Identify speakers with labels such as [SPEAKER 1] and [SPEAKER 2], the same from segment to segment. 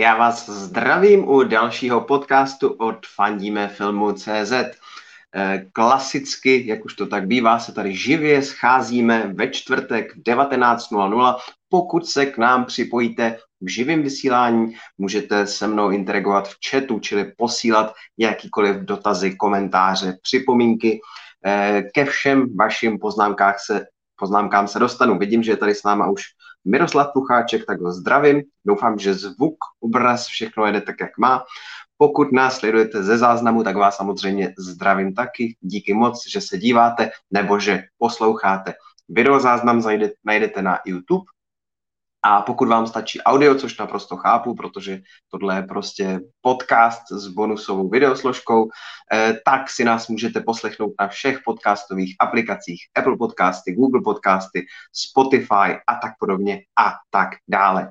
[SPEAKER 1] Já vás zdravím u dalšího podcastu od Fandíme filmu CZ. Eh, klasicky, jak už to tak bývá, se tady živě scházíme ve čtvrtek 19.00. Pokud se k nám připojíte v živém vysílání, můžete se mnou interagovat v chatu, čili posílat jakýkoliv dotazy, komentáře, připomínky. Eh, ke všem vašim poznámkám se, poznámkám se dostanu. Vidím, že je tady s náma už Miroslav Pucháček, tak ho zdravím. Doufám, že zvuk, obraz, všechno jede tak, jak má. Pokud nás sledujete ze záznamu, tak vás samozřejmě zdravím taky. Díky moc, že se díváte nebo že posloucháte. Videozáznam najdete na YouTube a pokud vám stačí audio, což naprosto chápu, protože tohle je prostě podcast s bonusovou videosložkou, eh, tak si nás můžete poslechnout na všech podcastových aplikacích Apple Podcasty, Google Podcasty, Spotify a tak podobně a tak dále.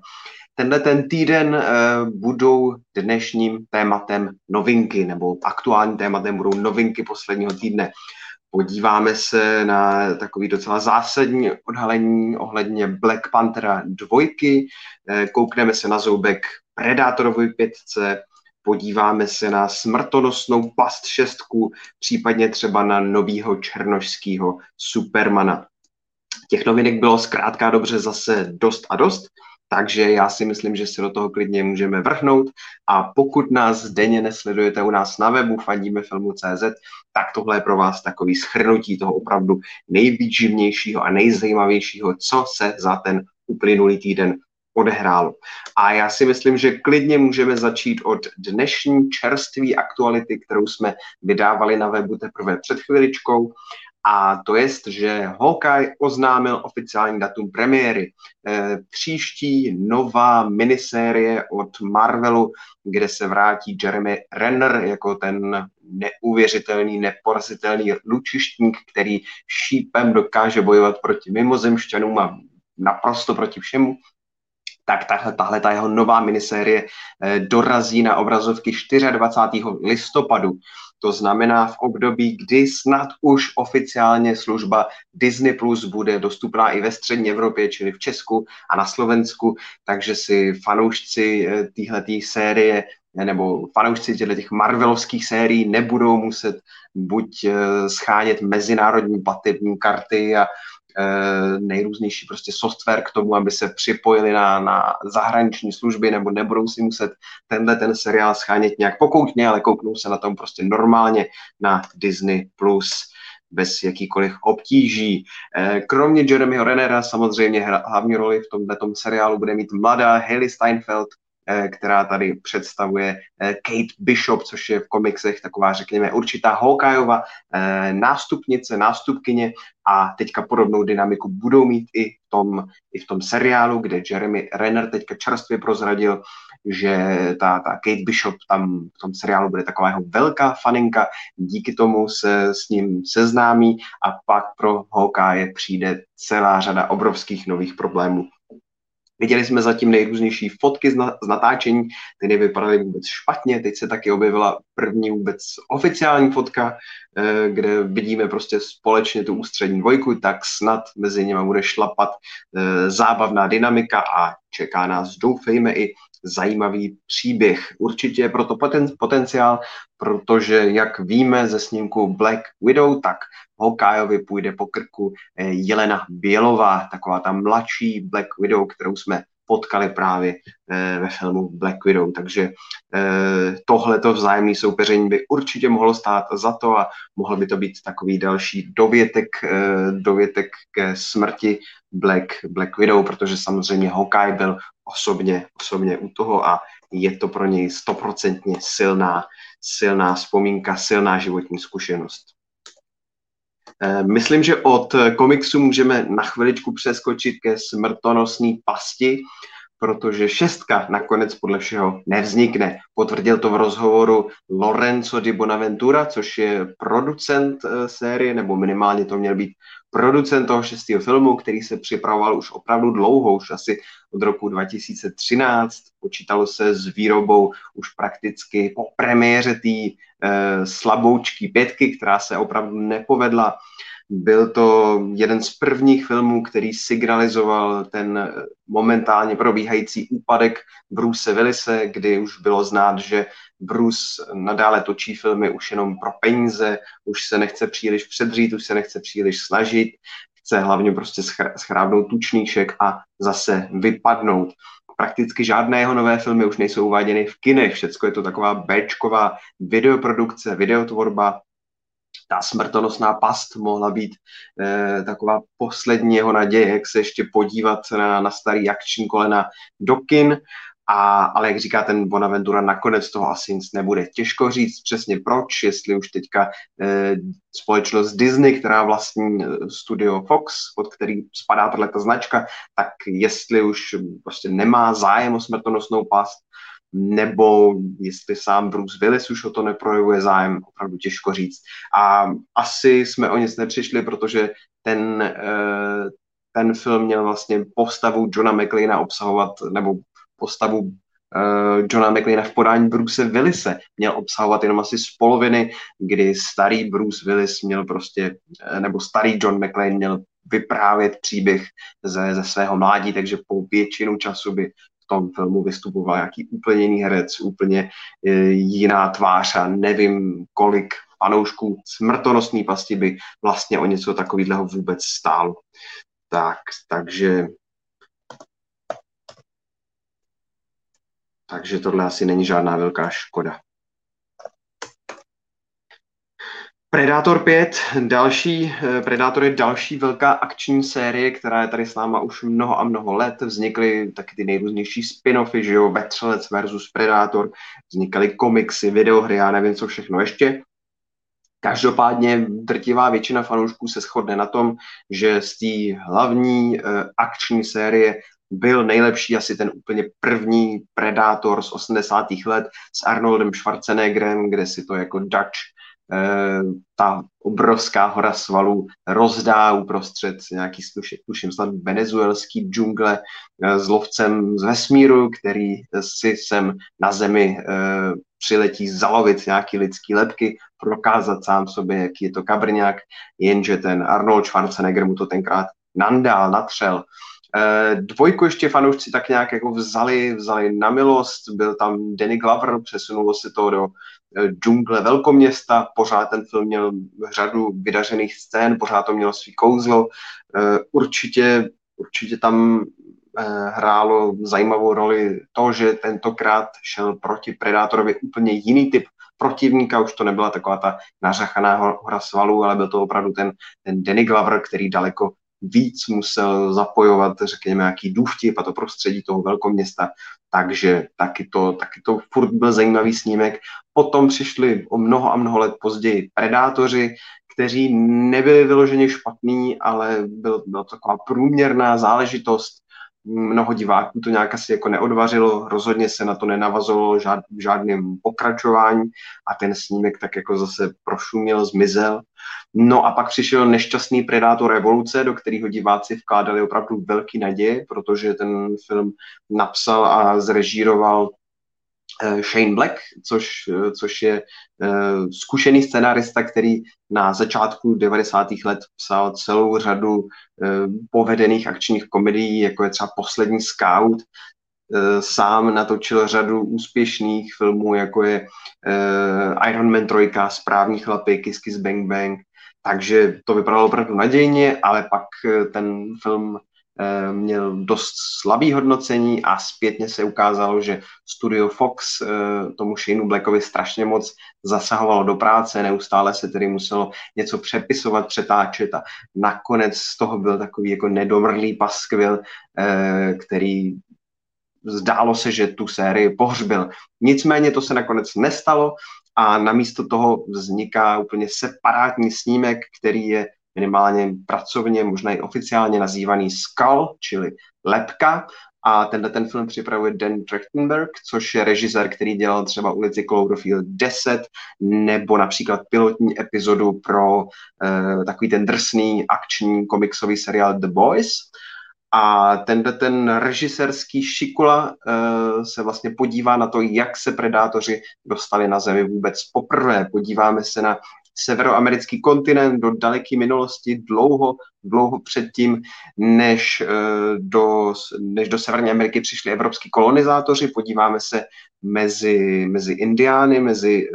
[SPEAKER 1] Tenhle ten týden uh, budou dnešním tématem novinky, nebo aktuálním tématem budou novinky posledního týdne. Podíváme se na takový docela zásadní odhalení ohledně Black Panthera dvojky, eh, koukneme se na zoubek Predátorovi pětce, podíváme se na smrtonosnou past šestku, případně třeba na novýho černožského Supermana. Těch novinek bylo zkrátka dobře zase dost a dost. Takže já si myslím, že se do toho klidně můžeme vrhnout a pokud nás denně nesledujete u nás na webu fandíme filmu.cz, tak tohle je pro vás takový schrnutí toho opravdu nejvýživnějšího a nejzajímavějšího, co se za ten uplynulý týden odehrálo. A já si myslím, že klidně můžeme začít od dnešní čerstvé aktuality, kterou jsme vydávali na webu teprve před chviličkou a to je, že Hawkeye oznámil oficiální datum premiéry. E, příští nová minisérie od Marvelu, kde se vrátí Jeremy Renner jako ten neuvěřitelný, neporazitelný lučištník, který šípem dokáže bojovat proti mimozemšťanům a naprosto proti všemu tak tahle, tahle ta jeho nová minisérie eh, dorazí na obrazovky 24. listopadu. To znamená v období, kdy snad už oficiálně služba Disney Plus bude dostupná i ve střední Evropě, čili v Česku a na Slovensku, takže si fanoušci eh, téhleté série nebo fanoušci těch Marvelovských sérií nebudou muset buď eh, schánět mezinárodní platební karty a Eh, nejrůznější prostě software k tomu, aby se připojili na, na zahraniční služby nebo nebudou si muset tenhle ten seriál schánět nějak pokoutně, ale kouknou se na tom prostě normálně na Disney+. Plus bez jakýkoliv obtíží. Eh, kromě Jeremyho Rennera samozřejmě hlavní roli v tomto seriálu bude mít mladá Haley Steinfeld, Eh, která tady představuje eh, Kate Bishop, což je v komiksech taková, řekněme, určitá Hawkeyeova eh, nástupnice, nástupkyně. A teďka podobnou dynamiku budou mít i v tom, i v tom seriálu, kde Jeremy Renner teďka čerstvě prozradil, že ta, ta Kate Bishop tam v tom seriálu bude taková jeho velká faninka, díky tomu se s ním seznámí a pak pro Hawkeye přijde celá řada obrovských nových problémů Viděli jsme zatím nejrůznější fotky z, na, z natáčení, ty nevypadaly vůbec špatně. Teď se taky objevila první vůbec oficiální fotka, eh, kde vidíme prostě společně tu ústřední dvojku, tak snad mezi nimi bude šlapat eh, zábavná dynamika a čeká nás, doufejme, i zajímavý příběh. Určitě je proto poten, potenciál, protože jak víme ze snímku Black Widow, tak Hawkeyeovi půjde po krku eh, Jelena Bělová, taková ta mladší Black Widow, kterou jsme potkali právě eh, ve filmu Black Widow. Takže eh, tohleto vzájemné soupeření by určitě mohlo stát za to a mohl by to být takový další dovětek, dovětek ke smrti Black, Black Widow, protože samozřejmě Hawkeye byl osobně, osobně u toho a je to pro něj stoprocentně silná, silná vzpomínka, silná životní zkušenost. Eh, myslím, že od komiksu můžeme na chviličku přeskočit ke smrtonosné pasti, protože šestka nakonec podle všeho nevznikne. Potvrdil to v rozhovoru Lorenzo di Bonaventura, což je producent eh, série, nebo minimálně to měl být producent toho šestého filmu, který se připravoval už opravdu dlouho, už asi od roku 2013. Počítalo se s výrobou už prakticky po premiéře té e, slaboučky pětky, která se opravdu nepovedla. Byl to jeden z prvních filmů, který signalizoval ten momentálně probíhající úpadek Bruce Willise, kdy už bylo znát, že Bruce nadále točí filmy už jenom pro peníze, už se nechce příliš předřít, už se nechce příliš snažit, chce hlavně prostě schrábnout tučníček a zase vypadnout. Prakticky žádné jeho nové filmy už nejsou uváděny v kinech, všecko je to taková Bčková videoprodukce, videotvorba, ta smrtonosná past mohla být eh, taková poslední jeho naděje, jak se ještě podívat na, na starý akční kolena do kin. A, ale jak říká ten Bonaventura, nakonec toho asi nic nebude. Těžko říct přesně proč, jestli už teďka eh, společnost Disney, která vlastní eh, studio Fox, pod který spadá tato značka, tak jestli už prostě nemá zájem o smrtonosnou past, nebo jestli sám Bruce Willis už o to neprojevuje zájem, opravdu těžko říct. A asi jsme o nic nepřišli, protože ten, eh, ten film měl vlastně postavu Johna McLeana obsahovat, nebo postavu uh, Johna McLeana v podání Bruce Willise měl obsahovat jenom asi z poloviny, kdy starý Bruce Willis měl prostě, eh, nebo starý John McLean měl vyprávět příběh ze, ze svého mládí, takže po většinu času by tom filmu vystupoval nějaký úplně jiný herec, úplně e, jiná tvář a nevím, kolik panoušků smrtonosný pasti by vlastně o něco takového vůbec stálo. Tak, takže takže tohle asi není žádná velká škoda. Predátor 5, další, eh, Predátor je další velká akční série, která je tady s náma už mnoho a mnoho let. Vznikly taky ty nejrůznější spin-offy, že jo, Vetřelec versus Predátor, vznikaly komiksy, videohry, já nevím, co všechno ještě. Každopádně drtivá většina fanoušků se shodne na tom, že z té hlavní uh, akční série byl nejlepší asi ten úplně první Predátor z 80. let s Arnoldem Schwarzeneggerem, kde si to jako Dutch Eh, ta obrovská hora svalů rozdá uprostřed nějaký, tuším snad venezuelský džungle eh, s lovcem z vesmíru, který si sem na zemi eh, přiletí zalovit nějaký lidský lepky, prokázat sám sobě, jaký je to kabrňák, jenže ten Arnold Schwarzenegger mu to tenkrát nandál, natřel. Dvojku ještě fanoušci tak nějak jako vzali, vzali na milost, byl tam Danny Glover, přesunulo se to do Eh, džungle velkoměsta, pořád ten film měl řadu vydařených scén, pořád to mělo svý kouzlo. Eh, určitě, určitě tam eh, hrálo zajímavou roli to, že tentokrát šel proti Predátorovi úplně jiný typ protivníka, už to nebyla taková ta nařachaná hora svalů, ale byl to opravdu ten, ten Danny Glover, který daleko víc musel zapojovat, řekněme, nějaký důvtip a to prostředí toho velkoměsta, takže taky to, taky to furt byl zajímavý snímek. Potom přišli o mnoho a mnoho let později Predátoři, kteří nebyli vyloženě špatní, ale byl, byla to taková průměrná záležitost, mnoho diváků to nějak asi jako neodvařilo, rozhodně se na to nenavazovalo žád, v žádném pokračování a ten snímek tak jako zase prošuměl, zmizel. No a pak přišel nešťastný Predátor revoluce, do kterého diváci vkládali opravdu velký naděje, protože ten film napsal a zrežíroval Shane Black, což, eh, což je uh, zkušený scenárista, který na začátku 90. let psal celou řadu povedených akčních komedií, jako je třeba Poslední scout. Sám natočil řadu úspěšných filmů, jako je Iron Man 3, Správní chlapy, Kiss Kiss Bang Bang, takže to vypadalo opravdu nadějně, ale pak ten film Eh, měl dost slabý hodnocení a zpětně se ukázalo, že Studio Fox eh, tomu Shaneu Blackovi strašně moc zasahovalo do práce, neustále se tedy muselo něco přepisovat, přetáčet a nakonec z toho byl takový jako nedomrlý paskvil, eh, který zdálo se, že tu sérii pohřbil. Nicméně to se nakonec nestalo a namísto toho vzniká úplně separátní snímek, který je minimálně pracovně, možná i oficiálně nazývaný Skull, čili lepka. A tenhle ten film připravuje Dan Trachtenberg, což je režisér, který dělal třeba ulici Cloverfield 10, nebo například pilotní epizodu pro uh, takový ten drsný akční komiksový seriál The Boys. A tenhle ten režisérský šikula uh, se vlastně podívá na to, jak se predátoři dostali na Zemi vůbec poprvé. Podíváme se na severoamerický kontinent do daleké minulosti, dlouho, dlouho předtím, než do, než do Severní Ameriky přišli evropský kolonizátoři. Podíváme se mezi, mezi Indiány, mezi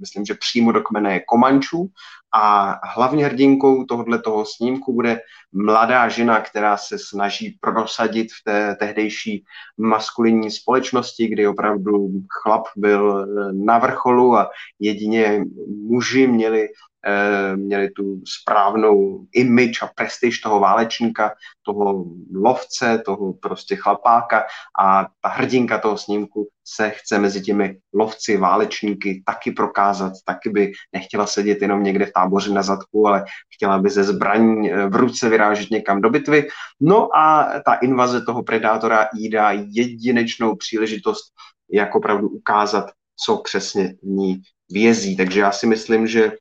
[SPEAKER 1] myslím, že přímo do kmene Komančů a hlavní hrdinkou tohohle toho snímku bude mladá žena, která se snaží prosadit v té tehdejší maskulinní společnosti, kdy opravdu chlap byl na vrcholu a jedině muži měli Eh, měli tu správnou image a prestiž toho válečníka, toho lovce, toho prostě chlapáka. A ta hrdinka toho snímku se chce mezi těmi lovci, válečníky taky prokázat, taky by nechtěla sedět jenom někde v táboře na zadku, ale chtěla by ze zbraní eh, v ruce vyrážet někam do bitvy. No a ta invaze toho predátora jí dá jedinečnou příležitost, jak opravdu ukázat, co přesně v ní vězí. Takže já si myslím, že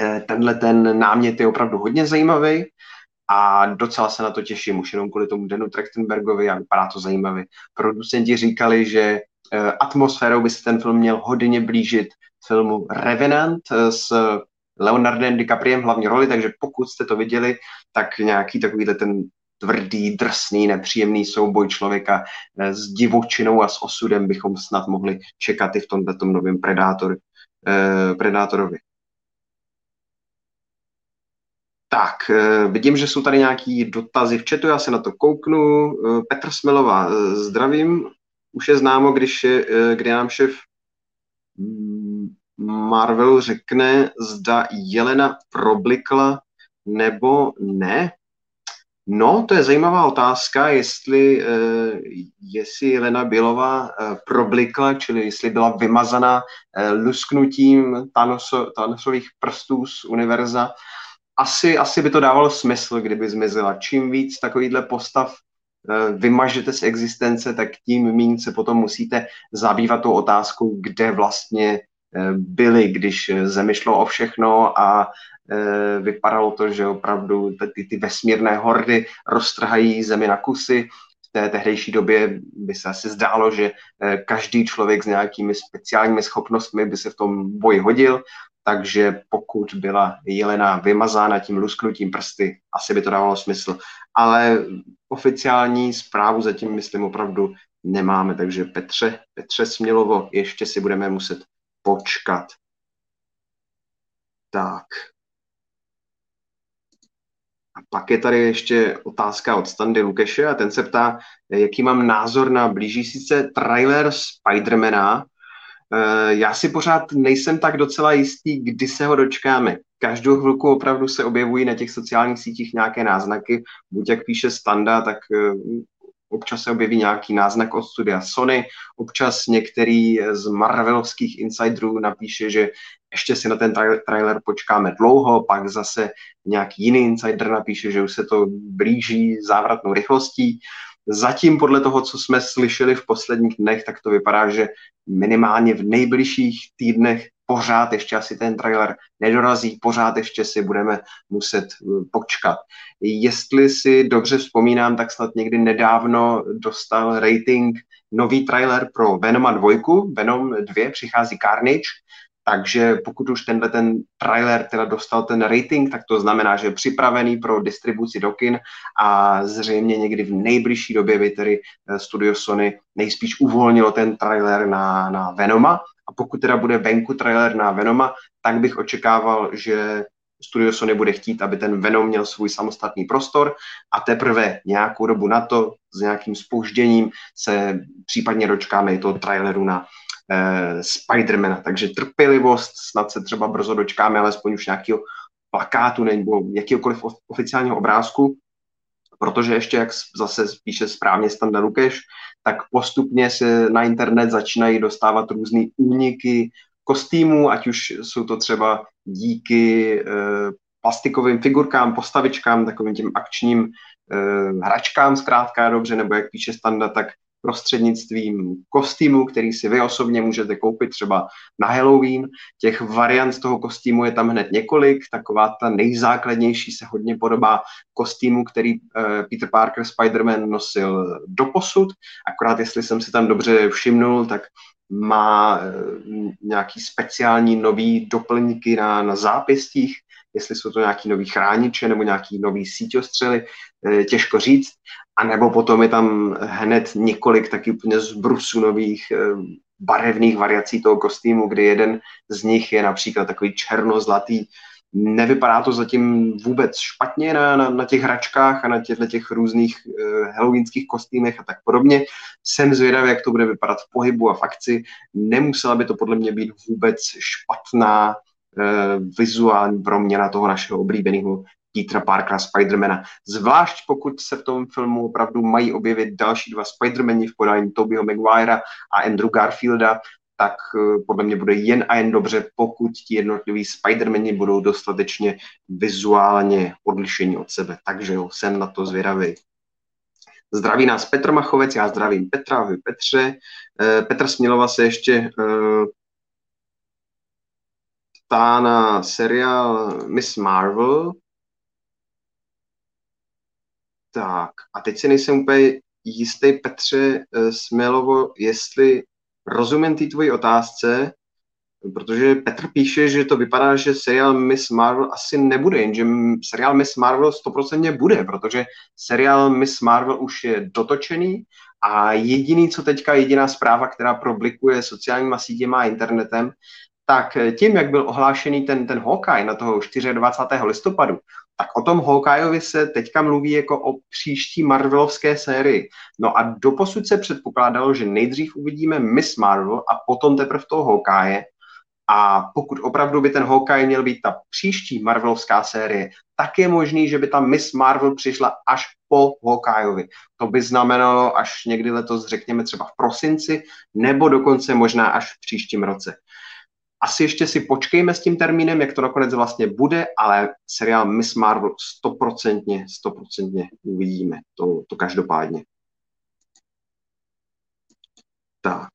[SPEAKER 1] Eh, tenhle ten námět je opravdu hodně zajímavý a docela se na to těším, už jenom kvůli tomu Denu Trachtenbergovi a vypadá to zajímavě. Producenti říkali, že eh, atmosférou by se ten film měl hodně blížit filmu Revenant s Leonardem DiCapriem hlavní roli, takže pokud jste to viděli, tak nějaký takovýhle ten tvrdý, drsný, nepříjemný souboj člověka s divočinou a s osudem bychom snad mohli čekat i v tomto novém Predátor, Predátorovi. Tak, eh, vidím, že jsou tady nějaký dotazy v chatu, já se na to kouknu. Eh, Petr Smelová, eh, zdravím. Už je známo, když je, kdy nám mm, Marvelu řekne, zda Jelena problikla nebo ne. No, to je zajímavá otázka, jestli, jestli Jelena Bělová problikla, čili jestli byla vymazaná lusknutím Thanoso, Thanosových prstů z univerza, asi, asi by to dávalo smysl, kdyby zmizela. Čím víc takovýchhle postav eh, vymažete z existence, tak tím méně se potom musíte zabývat tou otázkou, kde vlastně eh, byli, když zemi šlo o všechno a eh, vypadalo to, že opravdu ty, ty vesmírné hordy roztrhají zemi na kusy. V té tehdejší době by se asi zdálo, že každý člověk s nějakými speciálními schopnostmi by se v tom boji hodil takže pokud byla jelena vymazána tím lusknutím prsty, asi by to dávalo smysl. Ale oficiální zprávu zatím, myslím, opravdu nemáme, takže Petře, Petře Smělovo, ještě si budeme muset počkat. Tak. A pak je tady ještě otázka od Standy Lukeše a ten se ptá, jaký mám názor na blížící se trailer Spidermana, Eh, já si pořád nejsem tak docela jistý, kdy se ho dočkáme. Každou chvilku opravdu se objevují na těch sociálních sítích nějaké náznaky, buď jak píše Standa, tak eh, občas se objeví nějaký náznak od studia Sony, občas některý z Marvelovských insiderů napíše, že ještě si na ten trailer počkáme dlouho, pak zase nějaký jiný insider napíše, že už se to blíží závratnou rychlostí. Zatím podle toho, co jsme slyšeli v posledních dnech, tak to vypadá, že minimálně v nejbližších týdnech pořád ještě asi ten trailer nedorazí, pořád ještě si budeme muset počkat. Jestli si dobře vzpomínám, tak snad někdy nedávno dostal rating nový trailer pro Venoma 2, Venom 2 přichází Carnage, takže pokud už tenhle ten trailer teda dostal ten rating, tak to znamená, že je připravený pro distribuci do kin a zřejmě někdy v nejbližší době by tedy eh, studio Sony nejspíš uvolnilo ten trailer na, na Venoma. A pokud teda bude venku trailer na Venoma, tak bych očekával, že studio Sony bude chtít, aby ten Venom měl svůj samostatný prostor a teprve nějakou dobu na to s nějakým spožděním se případně dočkáme i toho traileru na eh, Spidermana. Takže trpělivost, snad se třeba brzo dočkáme alespoň už nějakého plakátu nebo jakýkoliv oficiálního obrázku, protože ještě, jak zase spíše správně Standa Lukeš, tak postupně se na internet začínají dostávat různé úniky kostýmů, ať už jsou to třeba díky e, plastikovým figurkám, postavičkám, takovým těm akčním e, hračkám zkrátka dobře, nebo jak píše Standa, tak prostřednictvím kostýmu, který si vy osobně můžete koupit třeba na Halloween. Těch variant toho kostýmu je tam hned několik, taková ta nejzákladnější se hodně podobá kostýmu, který uh, Peter Parker Spider-Man nosil do posud, akorát jestli jsem si tam dobře všimnul, tak má eh, nějaký speciální nový doplňky na, na zápěstích, jestli jsou to nějaký nový chrániče nebo nějaký nový síťostřely, eh, těžko říct. A nebo potom je tam hned několik taky úplně zbrusů nových eh, barevných variací toho kostýmu, kdy jeden z nich je například takový černozlatý, Nevypadá to zatím vůbec špatně na, na, na těch hračkách a na těchto těch různých uh, halloweenských kostýmech a tak podobně. Jsem zvědavý, jak to bude vypadat v pohybu a v akci. Nemusela by to podle mě být vůbec špatná vizuální proměna toho našeho oblíbeného Petra Parkera Spidermana. Zvlášť pokud se v tom filmu opravdu mají objevit další dva Spidermani v podání Tobyho Maguirea a Andrew Garfielda, tak eh, podle mě bude jen a jen dobře, pokud ti jednotliví Spidermani budou dostatečně vizuálně odlišení od sebe. Takže jo, jsem na to zvědavý. Zdraví nás Petr Machovec, já zdravím Petra, ahoj Petře. Eh, Petr Smělova se ještě eh, ptá na seriál Miss Marvel. Tak, a teď si nejsem úplně jistý, Petře Smělovo, jestli rozumím té tvoji otázce, protože Petr píše, že to vypadá, že seriál Miss Marvel asi nebude, jenže seriál Miss Marvel stoprocentně bude, protože seriál Miss Marvel už je dotočený a jediný, co teďka, jediná zpráva, která problikuje sociálníma sítěma a internetem, tak tím, jak byl ohlášený ten, ten Hawkeye na toho 24. listopadu, tak o tom Hawkeyeovi se teďka mluví jako o příští Marvelovské sérii. No a doposud se předpokládalo, že nejdřív uvidíme Miss Marvel a potom teprve toho Hawkeye. A pokud opravdu by ten Hawkeye měl být ta příští Marvelovská série, tak je možný, že by ta Miss Marvel přišla až po Hawkeyeovi. To by znamenalo až někdy letos, řekněme třeba v prosinci, nebo dokonce možná až v příštím roce. Asi ještě si počkejme s tím termínem, jak to nakonec vlastně bude, ale seriál Miss Marvel stoprocentně, stoprocentně uvidíme. To, to každopádně. Tak.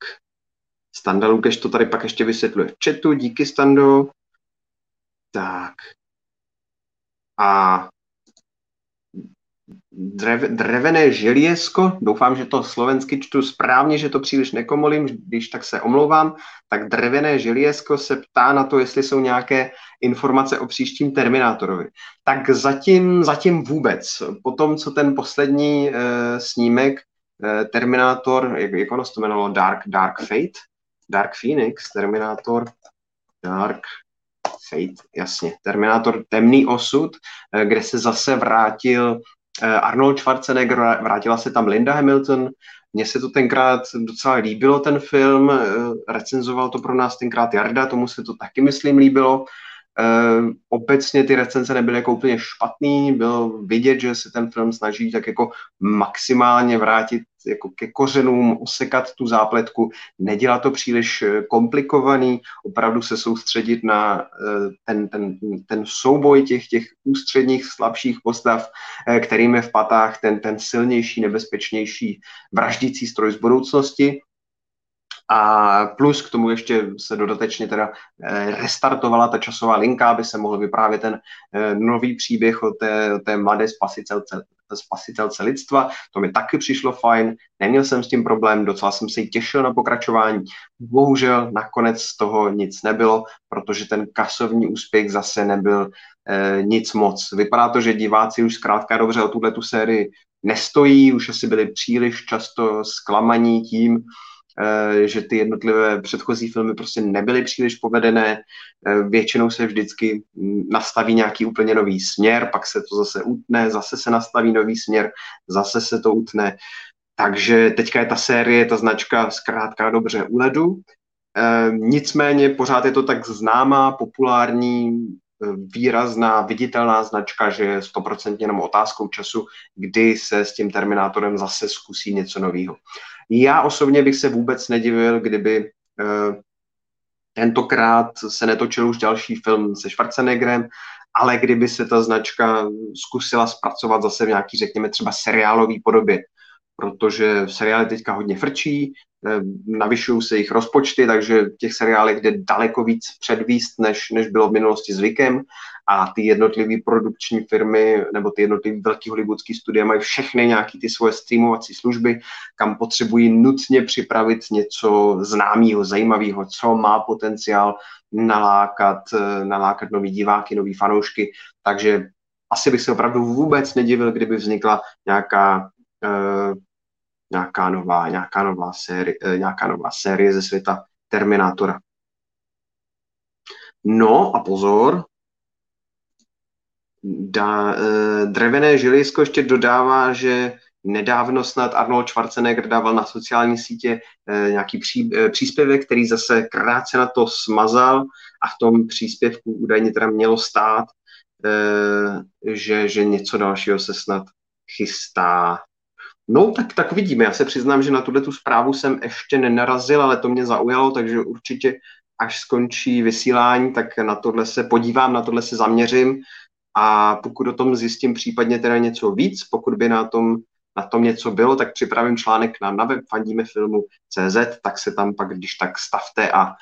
[SPEAKER 1] Standa Lukeš to tady pak ještě vysvětluje v chatu. Díky, Stando. Tak. A drev, drevené želiesko, doufám, že to slovensky čtu správně, že to příliš nekomolím, když tak se omlouvám, tak drevené želiesko se ptá na to, jestli jsou nějaké informace o příštím Terminátorovi. Tak zatím, zatím vůbec. Po tom, co ten poslední e, snímek e, Terminátor, jak, jak ono se to jmenovalo, Dark, Dark Fate, Dark Phoenix, Terminátor, Dark Fate, jasně, Terminátor Temný osud, eh, kde se zase vrátil Arnold Schwarzenegger, vrátila se tam Linda Hamilton. Mně se to tenkrát docela líbilo, ten film. Eh, recenzoval to pro nás tenkrát Jarda, tomu se to taky, myslím, líbilo. Uh, obecně ty recenze nebyly jako úplně špatný, bylo vidět, že se ten film snaží tak jako maximálně vrátit jako ke kořenům, osekat tu zápletku, nedělat to příliš eh, komplikovaný, opravdu se soustředit na uh, ten, ten, ten souboj těch, těch ústředních slabších postav, uh, kterým je v patách ten, ten silnější, nebezpečnější vraždící stroj z budoucnosti a plus k tomu ještě se dodatečně teda eh, restartovala ta časová linka, aby se mohl vyprávět ten eh, nový příběh o té, o té mladé spasitelce, spasitelce lidstva. To mi taky přišlo fajn, neměl jsem s tím problém, docela jsem se těšil na pokračování. Bohužel nakonec z toho nic nebylo, protože ten kasovní úspěch zase nebyl eh, nic moc. Vypadá to, že diváci už zkrátka dobře o tuhle tu sérii nestojí, už asi byli příliš často zklamaní tím, Eh, že ty jednotlivé předchozí filmy prostě nebyly příliš povedené. Eh, většinou se vždycky nastaví nějaký úplně nový směr, pak se to zase utne, zase se nastaví nový směr, zase se to utne. Takže teďka je ta série, ta značka zkrátka dobře u ledu. E, nicméně pořád je to tak známá, populární, výrazná, viditelná značka, že je stoprocentně jenom otázkou času, kdy se s tím Terminátorem zase zkusí něco nového. Já osobně bych se vůbec nedivil, kdyby uh, tentokrát se netočil už další film se Schwarzeneggerem, ale kdyby se ta značka zkusila zpracovat zase v nějaký, řekněme, třeba seriálový podobě. protože seriály teďka hodně frčí, eh, navyšují se jejich rozpočty, takže těch seriálech jde daleko víc předvíst, než, než bylo v minulosti zvykem. A ty jednotlivé produkční firmy nebo ty jednotlivé velké hollywoodské studie mají všechny nějaký ty svoje streamovací služby, kam potřebují nutně připravit něco známého, zajímavého, co má potenciál nalákat, eh, nalákat nový diváky, nový fanoušky, takže asi bych se opravdu vůbec nedivil, kdyby vznikla nějaká uh, nějaká nová, nějaká nová, série, uh, nějaká nová série ze světa Terminátora. No a pozor, da, uh, drevené žilisko ještě dodává, že nedávno snad Arnold Schwarzenegger dával na sociální sítě uh, nějaký pří, uh, příspěvek, který zase krátce na to smazal a v tom příspěvku údajně teda mělo stát, Eh, že, že něco dalšího se snad chystá. No, tak, tak vidíme. Já se přiznám, že na tuhle tu zprávu jsem ještě nenarazil, ale to mě zaujalo, takže určitě až skončí vysílání, tak na tohle se podívám, na tohle se zaměřím a pokud o tom zjistím případně teda něco víc, pokud by na tom, na tom něco bylo, tak připravím článek na, na web fandíme filmu CZ, tak se tam pak když tak stavte a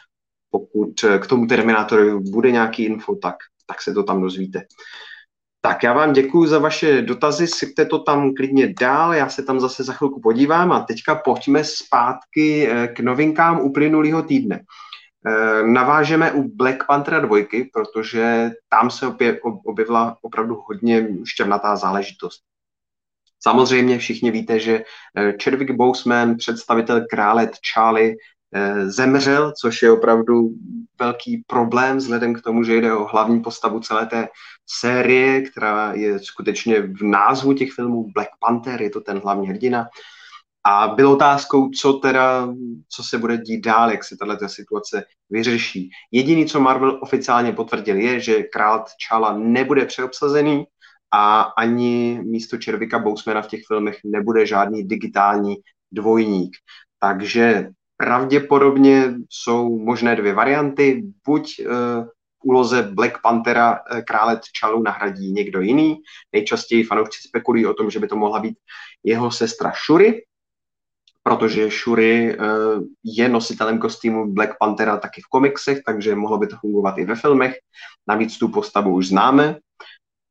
[SPEAKER 1] pokud k tomu Terminátorovi bude nějaký info, tak tak se to tam dozvíte. Tak já vám děkuji za vaše dotazy, sypte to tam klidně dál, já se tam zase za chvilku podívám a teďka pojďme zpátky eh, k novinkám uplynulého týdne. Eh, navážeme u Black Panthera 2, protože tam se objevila opravdu hodně šťavnatá záležitost. Samozřejmě všichni víte, že eh, Chadwick Boseman, představitel krále Charlie, zemřel, což je opravdu velký problém vzhledem k tomu, že jde o hlavní postavu celé té série, která je skutečně v názvu těch filmů Black Panther, je to ten hlavní hrdina. A bylo otázkou, co teda, co se bude dít dál, jak se tato situace vyřeší. Jediný, co Marvel oficiálně potvrdil, je, že král T'Challa nebude přeobsazený a ani místo Červika Bousmana v těch filmech nebude žádný digitální dvojník. Takže Pravděpodobně jsou možné dvě varianty. Buď uh, v úloze Black Panthera uh, krále T'Challu nahradí někdo jiný. Nejčastěji fanoušci spekulují o tom, že by to mohla být jeho sestra Shuri, protože Shuri uh, je nositelem kostýmu Black Panthera taky v komiksech, takže mohlo by to fungovat i ve filmech. Navíc tu postavu už známe.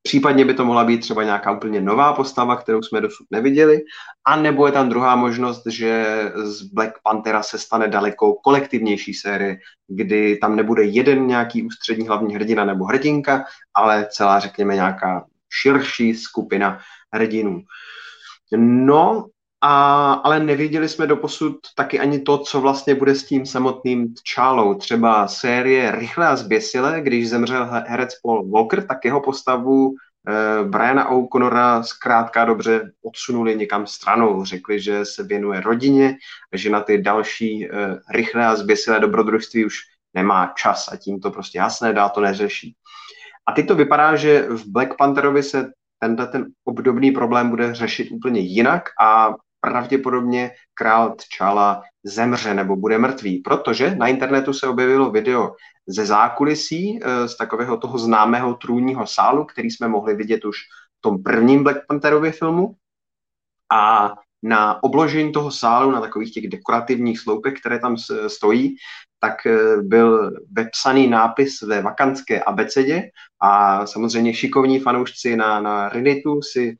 [SPEAKER 1] Případně by to mohla být třeba nějaká úplně nová postava, kterou jsme dosud neviděli, a nebo je tam druhá možnost, že z Black Panthera se stane daleko kolektivnější série, kdy tam nebude jeden nějaký ústřední hlavní hrdina nebo hrdinka, ale celá, řekněme, nějaká širší skupina hrdinů. No, a, ale nevěděli jsme doposud taky ani to, co vlastně bude s tím samotným Čálou. Třeba série Rychle a zběsile, když zemřel herec Paul Walker, tak jeho postavu eh, Briana O'Connora zkrátka dobře odsunuli někam stranou. Řekli, že se věnuje rodině, že na ty další eh, rychlé a zběsilé dobrodružství už nemá čas a tím to prostě jasné, dá to neřeší. A teď to vypadá, že v Black Pantherovi se tenhle ten obdobný problém bude řešit úplně jinak a pravděpodobně král T'Challa zemře nebo bude mrtvý, protože na internetu se objevilo video ze zákulisí eh, z takového toho známého trůního sálu, který jsme mohli vidět už v tom prvním Black Pantherově filmu. A na obložení toho sálu, na takových těch dekorativních sloupech, které tam stojí, tak eh, byl vepsaný nápis ve vakanské abecedě a samozřejmě šikovní fanoušci na, na Redditu si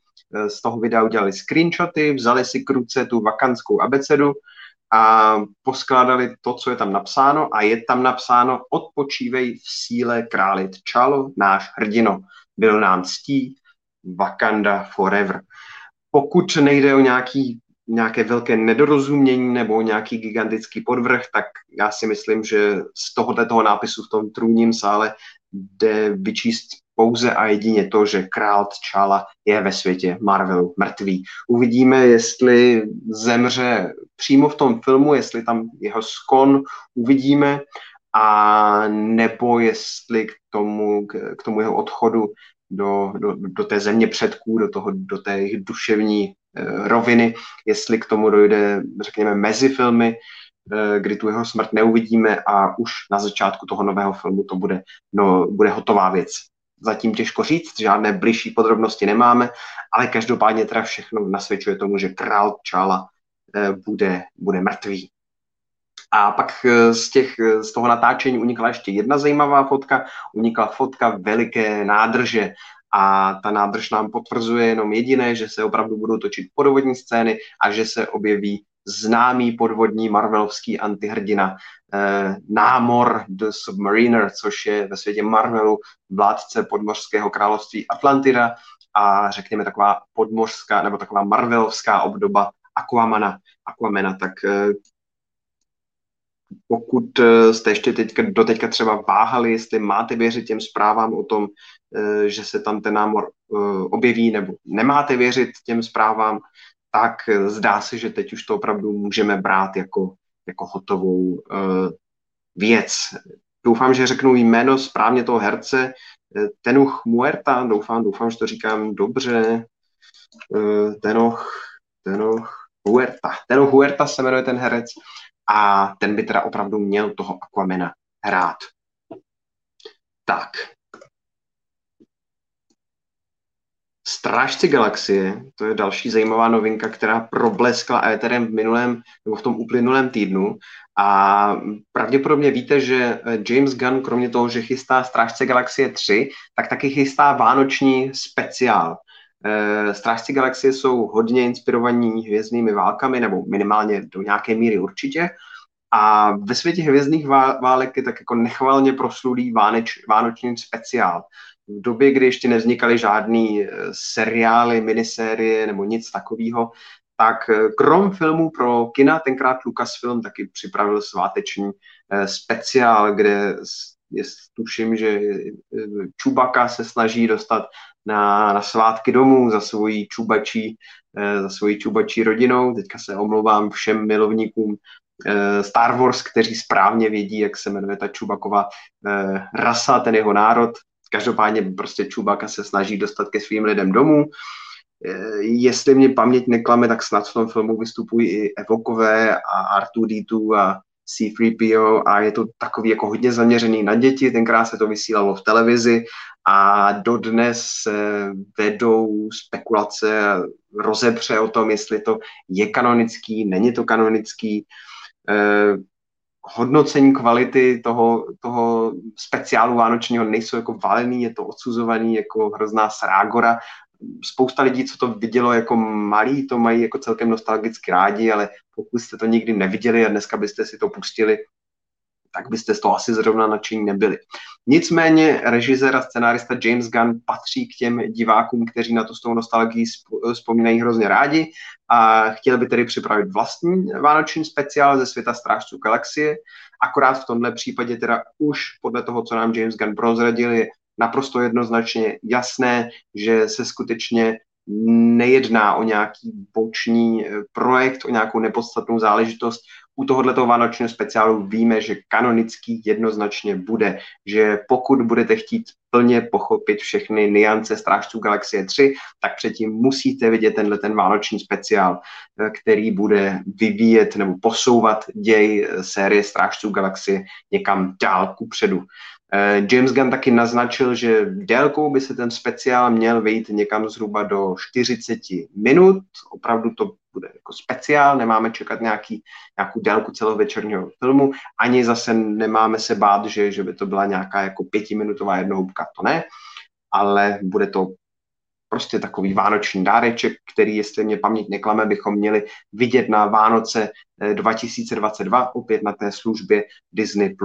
[SPEAKER 1] z toho videa udělali screenshoty, vzali si k ruce tu vakanskou abecedu a poskládali to, co je tam napsáno a je tam napsáno odpočívej v síle králi T'Chalo, náš hrdino, byl nám ctí, Wakanda forever. Pokud nejde o nějaký, nějaké velké nedorozumění nebo nějaký gigantický podvrh, tak já si myslím, že z tohoto toho nápisu v tom trůním sále jde vyčíst pouze a jedině to, že král T'Challa je ve světě Marvelu mrtvý. Uvidíme, jestli zemře přímo v tom filmu, jestli tam jeho skon uvidíme, a nebo jestli k tomu, k tomu jeho odchodu do, do, do té země předků, do, toho, do té jejich duševní uh, roviny, jestli k tomu dojde, řekněme, mezi filmy, uh, kdy tu jeho smrt neuvidíme a už na začátku toho nového filmu to bude, no, bude hotová věc. Zatím těžko říct, žádné bližší podrobnosti nemáme, ale každopádně teda všechno nasvědčuje tomu, že král Čála eh, bude, bude mrtvý. A pak eh, z, těch, z toho natáčení unikla ještě jedna zajímavá fotka, unikla fotka veliké nádrže a ta nádrž nám potvrzuje jenom jediné, že se opravdu budou točit podvodní scény a že se objeví známý podvodní marvelovský antihrdina eh, Námor the Submariner, což je ve světě Marvelu vládce podmořského království Atlantida a řekněme taková podmořská nebo taková marvelovská obdoba Aquamana, Aquamena, tak eh, pokud eh, jste ještě teďka, do teďka třeba váhali, jestli máte věřit těm zprávám o tom, eh, že se tam ten námor eh, objeví, nebo nemáte věřit těm zprávám, tak zdá se, že teď už to opravdu můžeme brát jako, jako hotovou věc. Doufám, že řeknu jméno správně toho herce, Tenuch Muerta, doufám, doufám, že to říkám dobře. Tenoch, Tenoch Huerta. Tenoch Huerta se jmenuje ten herec a ten by teda opravdu měl toho Aquamena hrát. Tak. Strážci galaxie, to je další zajímavá novinka, která probleskla éterem v minulém, nebo v tom uplynulém týdnu. A pravděpodobně víte, že James Gunn, kromě toho, že chystá Strážce galaxie 3, tak taky chystá vánoční speciál. Eh, Strážci galaxie jsou hodně inspirovaní hvězdnými válkami, nebo minimálně do nějaké míry určitě. A ve světě hvězdných válek je tak jako nechvalně proslulý vánoční speciál. V době, kdy ještě nevznikaly žádný eh, seriály, minisérie nebo nic takového, tak eh, krom filmů pro kina, tenkrát Lucasfilm taky připravil sváteční speciál, kde je, tuším, že Čubaka se snaží dostat na, na svátky domů za svojí čubačí, eh, za svojí čubačí rodinou. Teďka se omlouvám všem milovníkům eh, Star Wars, kteří správně vědí, jak se jmenuje ta Čubakova eh, rasa, ten jeho národ. Každopádně prostě Čubaka se snaží dostat ke svým lidem domů. Jestli mě paměť neklame, tak snad v tom filmu vystupují i Evokové a R2D2 a C3PO a je to takový jako hodně zaměřený na děti, tenkrát se to vysílalo v televizi a dodnes vedou spekulace, rozepře o tom, jestli to je kanonický, není to kanonický. Hodnocení kvality toho, toho speciálu vánočního nejsou jako valený, je to odsuzovaný jako hrozná srágora. Spousta lidí, co to vidělo jako malý, to mají jako celkem nostalgicky rádi, ale pokud jste to nikdy neviděli a dneska byste si to pustili, tak byste z toho asi zrovna nadšení nebyli. Nicméně režisér a scenárista James Gunn patří k těm divákům, kteří na to s tou nostalgií vzpomínají hrozně rádi a chtěl by tedy připravit vlastní vánoční speciál ze světa Strážců galaxie. Akorát v tomhle případě teda už podle toho, co nám James Gunn prozradil, je naprosto jednoznačně jasné, že se skutečně nejedná o nějaký boční eh, projekt, o nějakou nepodstatnou záležitost. U tohoto vánočního speciálu víme, že kanonický jednoznačně bude, že pokud budete chtít plně pochopit všechny niance Strážců Galaxie 3, tak předtím musíte vidět tenhle ten vánoční speciál, eh, který bude vyvíjet nebo posouvat děj eh, série Strážců Galaxie někam dál ku předu. Eh, James Gunn taky naznačil, že délkou by se ten speciál měl vejít někam zhruba do 40 minut. Opravdu to bude jako speciál, nemáme čekat nějaký, nějakou délku celovečerního filmu, ani zase nemáme se bát, že, že by to byla nějaká jako pětiminutová jednohubka, to ne, ale bude to prostě takový vánoční dáreček, který, jestli mě paměť neklame, bychom měli vidět na Vánoce 2022 eh, opět na té službě Disney+.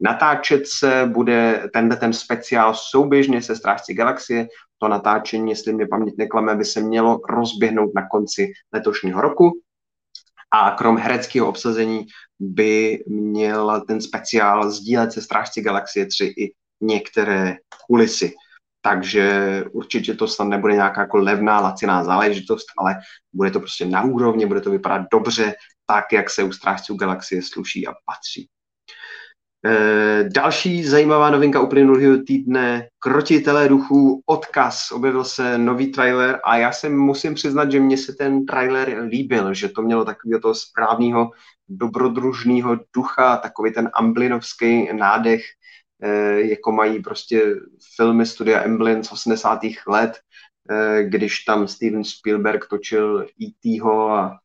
[SPEAKER 1] Natáčet se bude tenhle ten speciál souběžně se Strážci galaxie. To natáčení, jestli mě paměť neklame, by se mělo rozběhnout na konci letošního roku. A krom hereckého obsazení by měl ten speciál sdílet se Strážci galaxie 3 i některé kulisy takže určitě to snad nebude nějaká jako levná, laciná záležitost, ale bude to prostě na úrovni, bude to vypadat dobře, tak, jak se u Strážců galaxie sluší a patří. E, další zajímavá novinka uplynulého týdne, Krotitelé duchů, odkaz, objevil se nový trailer a já se musím přiznat, že mně se ten trailer líbil, že to mělo takového toho správného dobrodružného ducha, takový ten amblinovský nádech, jako mají prostě filmy studia Emblem z 80. let, když tam Steven Spielberg točil E.T.ho a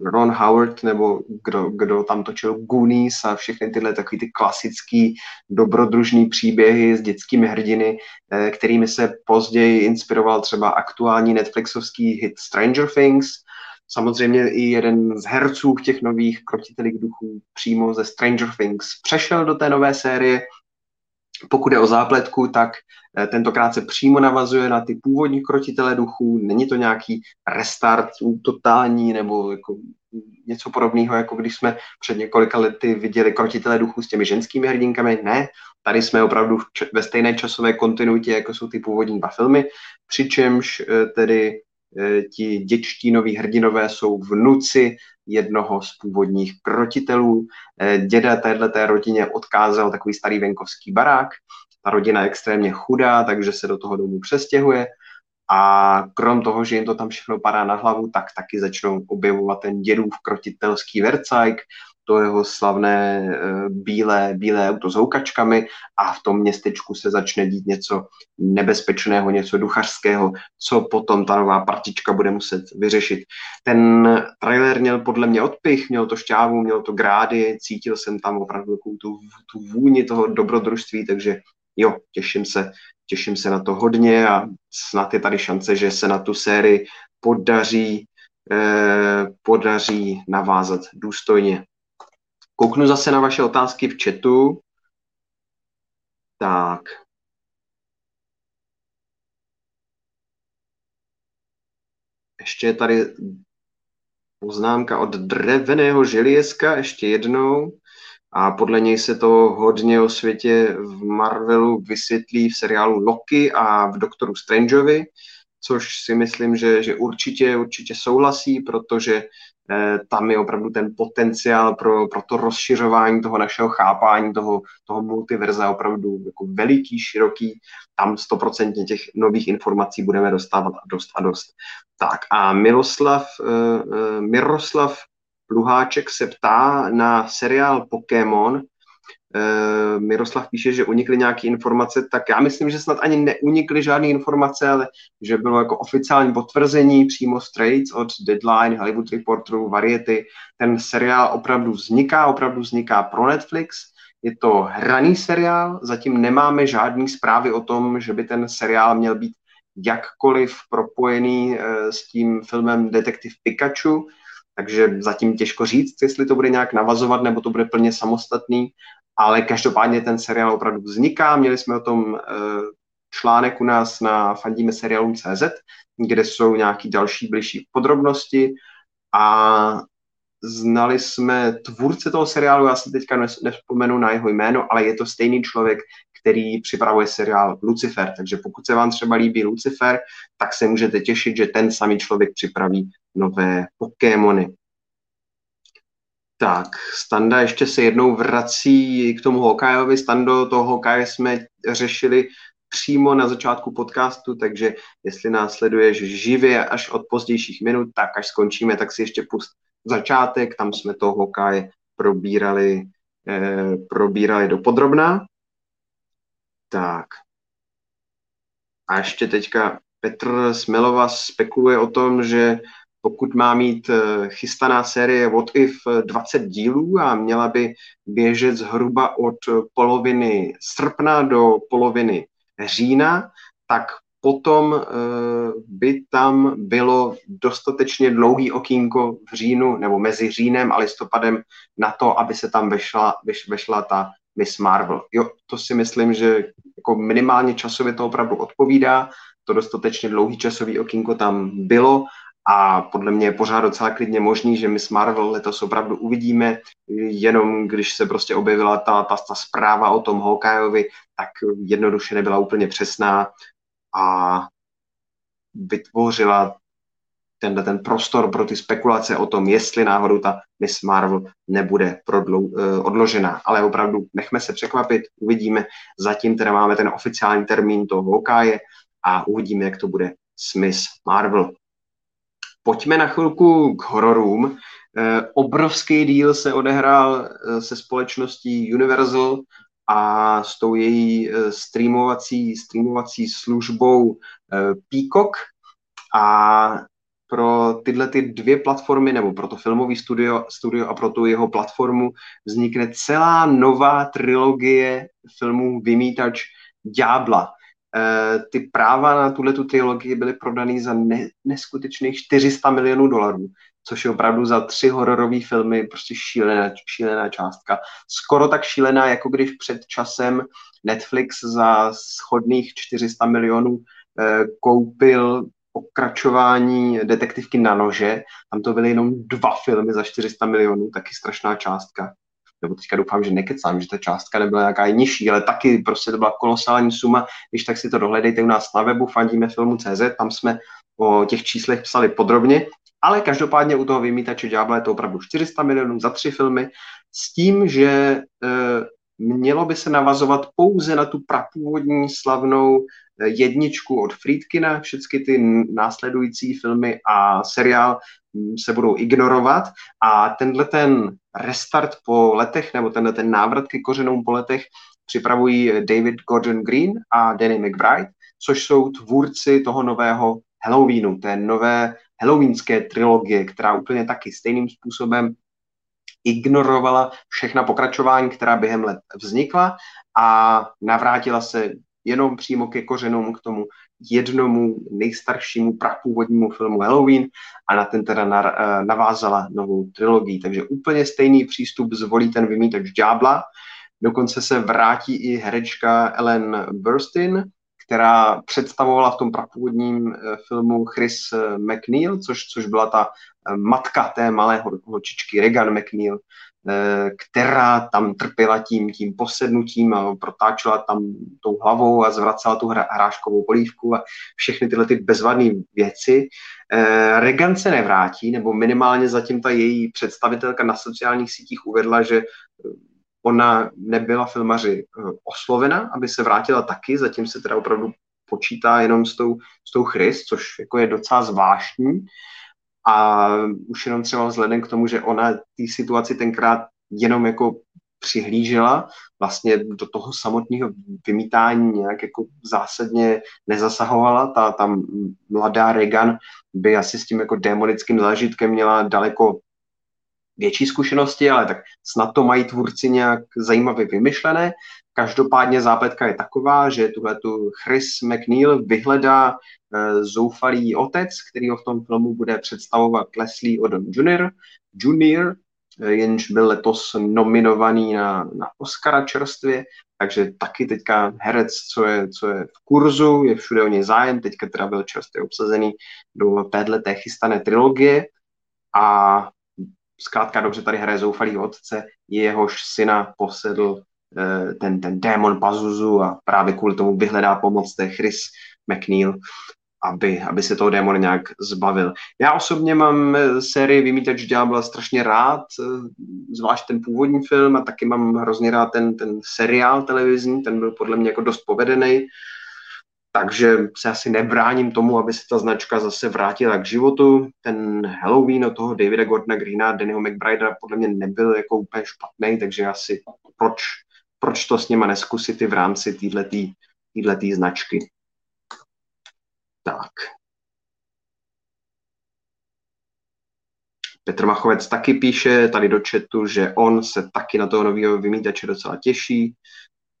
[SPEAKER 1] Ron Howard, nebo kdo, kdo tam točil Goonies a všechny tyhle takový ty klasický dobrodružný příběhy s dětskými hrdiny, eh, kterými se později inspiroval třeba aktuální Netflixovský hit Stranger Things. Samozřejmě i jeden z herců těch nových krotitelých duchů přímo ze Stranger Things přešel do té nové série, pokud je o zápletku, tak eh, tentokrát se přímo navazuje na ty původní krotitele duchů. Není to nějaký restart totální nebo jako něco podobného, jako když jsme před několika lety viděli krotitele duchů s těmi ženskými hrdinkami. Ne, tady jsme opravdu ve stejné časové kontinuitě, jako jsou ty původní dva filmy, přičemž eh, tedy ti děčtí noví hrdinové jsou vnuci jednoho z původních krotitelů. Eh, děda této rodině odkázal takový starý venkovský barák. Ta rodina je extrémně chudá, takže se do toho domu přestěhuje. A krom toho, že jim to tam všechno padá na hlavu, tak taky začnou objevovat ten dědův krotitelský vercajk, to jeho slavné uh, bílé, bílé auto s houkačkami a v tom městečku se začne dít něco nebezpečného, něco duchařského, co potom ta nová partička bude muset vyřešit. Ten trailer měl podle mě odpich, měl to šťávu, měl to grády, cítil jsem tam opravdu tu, tu vůni toho dobrodružství, takže jo, těším se, těším se na to hodně a snad je tady šance, že se na tu sérii podaří, eh, podaří navázat důstojně. Kouknu zase na vaše otázky v chatu. Tak. Ještě je tady poznámka od dreveného želězka, ještě jednou. A podle něj se to hodně o světě v Marvelu vysvětlí v seriálu Loki a v Doktoru Strangeovi, což si myslím, že, že určitě, určitě souhlasí, protože tam je opravdu ten potenciál pro, pro to rozšiřování toho našeho chápání, toho, toho multiverza opravdu jako veliký, široký. Tam stoprocentně těch nových informací budeme dostávat a dost a dost. Tak a Miroslav, uh, Miroslav Luháček se ptá na seriál Pokémon, Miroslav píše, že unikly nějaké informace, tak já myslím, že snad ani neunikly žádné informace, ale že bylo jako oficiální potvrzení přímo straight od Deadline, Hollywood Reporteru, Variety. Ten seriál opravdu vzniká, opravdu vzniká pro Netflix. Je to hraný seriál, zatím nemáme žádný zprávy o tom, že by ten seriál měl být jakkoliv propojený uh, s tím filmem Detektiv Pikachu, takže zatím těžko říct, jestli to bude nějak navazovat, nebo to bude plně samostatný, ale každopádně ten seriál opravdu vzniká. Měli jsme o tom eh, článek u nás na fandíme seriálům.cz, kde jsou nějaké další blížší podrobnosti a znali jsme tvůrce toho seriálu, já si teďka nevzpomenu na jeho jméno, ale je to stejný člověk, který připravuje seriál Lucifer, takže pokud se vám třeba líbí Lucifer, tak se můžete těšit, že ten samý člověk připraví nové Pokémony. Tak, Standa ještě se jednou vrací k tomu Hokajovi. Stando, toho Hokaje jsme řešili přímo na začátku podcastu, takže jestli nás sleduješ živě až od pozdějších minut, tak až skončíme, tak si ještě pust začátek, tam jsme toho Hokaje probírali, eh, probírali do podrobná. Tak. A ještě teďka Petr Smelova spekuluje o tom, že pokud má mít eh, chystaná série What If 20 dílů a měla by běžet zhruba od poloviny srpna do poloviny října, tak potom eh, by tam bylo dostatečně dlouhý okýnko v říjnu nebo mezi říjnem a listopadem na to, aby se tam vešla, veš, vešla ta Miss Marvel. Jo, to si myslím, že jako minimálně časově to opravdu odpovídá, to dostatečně dlouhý časový okýnko tam bylo a podle mě je pořád docela klidně možný, že Miss Marvel letos opravdu uvidíme, jenom když se prostě objevila ta, ta, ta zpráva o tom Hawkeyeovi, tak jednoduše nebyla úplně přesná a vytvořila tenhle ten prostor pro ty spekulace o tom, jestli náhodou ta Miss Marvel nebude prodlou, uh, odložená. Ale opravdu nechme se překvapit, uvidíme. Zatím teda máme ten oficiální termín toho Hawkeye a uvidíme, jak to bude s Miss Marvel. Pojďme na chvilku k hororům. Eh, obrovský díl se odehrál eh, se společností Universal a s tou její streamovací, streamovací službou Peacock a pro tyhle ty dvě platformy, nebo pro to filmový studio, studio a pro tu jeho platformu vznikne celá nová trilogie filmů Vymítač Ďábla. E, ty práva na tuhle tu trilogii byly prodaný za ne, neskutečných 400 milionů dolarů, což je opravdu za tři hororové filmy prostě šílená, šílená částka. Skoro tak šílená, jako když před časem Netflix za schodných 400 milionů e, koupil pokračování detektivky na nože. Tam to byly jenom dva filmy za 400 milionů, taky strašná částka. Nebo teďka doufám, že nekecám, že ta částka nebyla nějaká nižší, ale taky prostě to byla kolosální suma. Když tak si to dohledejte u nás na webu fandíme filmu CZ, tam jsme o těch číslech psali podrobně, ale každopádně u toho vymítače ďábla je to opravdu 400 milionů za tři filmy, s tím, že e, mělo by se navazovat pouze na tu prapůvodní slavnou jedničku od Friedkina, všechny ty následující filmy a seriál mm, se budou ignorovat. A tenhle ten restart po letech, nebo tenhle ten návrat ke kořenům po letech připravují David Gordon Green a Danny McBride, což jsou tvůrci toho nového Halloweenu, té nové halloweenské trilogie, která úplně taky stejným způsobem ignorovala všechna pokračování, která během let vznikla a navrátila se jenom přímo ke kořenům, k tomu jednomu nejstaršímu prapůvodnímu filmu Halloween a na ten teda eh, navázala novou trilogii. Takže úplně stejný přístup zvolí ten vymítač ďábla. Dokonce se vrátí i herečka Ellen Burstyn, která představovala v tom prapůvodním eh, filmu Chris eh, McNeil, což, což byla ta matka té malé holčičky Regan McNeil, Eh, která tam trpěla tím, tím posednutím a protáčela tam tou hlavou a zvracela tu hráškovou polívku a všechny tyhle ty bezvadné věci. Eh, Regan se nevrátí, nebo minimálně zatím ta její představitelka na sociálních sítích uvedla, že ona nebyla filmaři eh, oslovena, aby se vrátila taky, zatím se teda opravdu počítá jenom s tou, s tou Chris, což jako je docela zvláštní. A už jenom třeba vzhledem k tomu, že ona té situaci tenkrát jenom jako přihlížela, vlastně do toho samotného vymítání nějak jako zásadně nezasahovala. Ta, ta mladá Regan by asi s tím jako démonickým zážitkem měla daleko větší zkušenosti, ale tak snad to mají tvůrci nějak zajímavě vymyšlené. Každopádně zápletka je taková, že tuhle tu Chris McNeil vyhledá uh, zoufalý otec, který ho v tom filmu bude představovat Leslie Odom Jr., Junior, eh, jenž byl letos nominovaný na, na Oscara čerstvě, takže taky teďka herec, co je, co je v kurzu, je všude o něj zájem, teďka teda byl čerstvě obsazený do téhleté chystané trilogie a zkrátka dobře tady hraje zoufalý otce, jehož syna posedl Eh, ten, ten démon Pazuzu a právě kvůli tomu vyhledá pomoc té Chris McNeil, aby, aby se toho démona nějak zbavil. Já osobně mám eh, sérii Vymítač ďábla strašně rád, eh, zvlášť ten původní film a taky mám hrozně rád ten, ten seriál televizní, ten byl podle mě jako dost povedený, takže se asi nebráním tomu, aby se ta značka zase vrátila k životu. Ten Halloween od toho Davida Gordona Greena Dannyho McBride podle mě nebyl jako úplně špatný, takže asi proč proč to s nima neskusit i v rámci této značky. Tak. Petr Machovec taky píše tady do chatu, že on se taky na toho nového vymítače docela těší.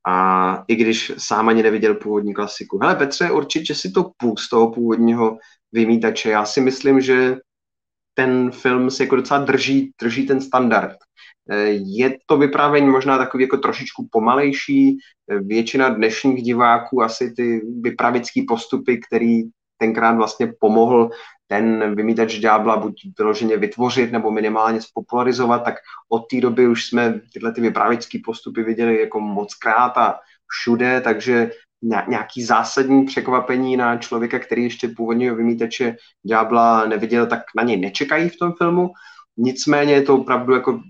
[SPEAKER 1] A i když sám ani neviděl původní klasiku. Hele Petře, určitě si to půl z toho původního vymítače. Já si myslím, že ten film si jako docela drží, drží ten standard. Je to vyprávění možná takový jako trošičku pomalejší. Většina dnešních diváků asi ty vypravické postupy, který tenkrát vlastně pomohl ten vymítač ďábla buď vyloženě vytvořit nebo minimálně spopularizovat, tak od té doby už jsme tyhle ty vypravické postupy viděli jako moc krát a všude, takže nějaký zásadní překvapení na člověka, který ještě původního vymítače ďábla neviděl, tak na něj nečekají v tom filmu. Nicméně je to opravdu jako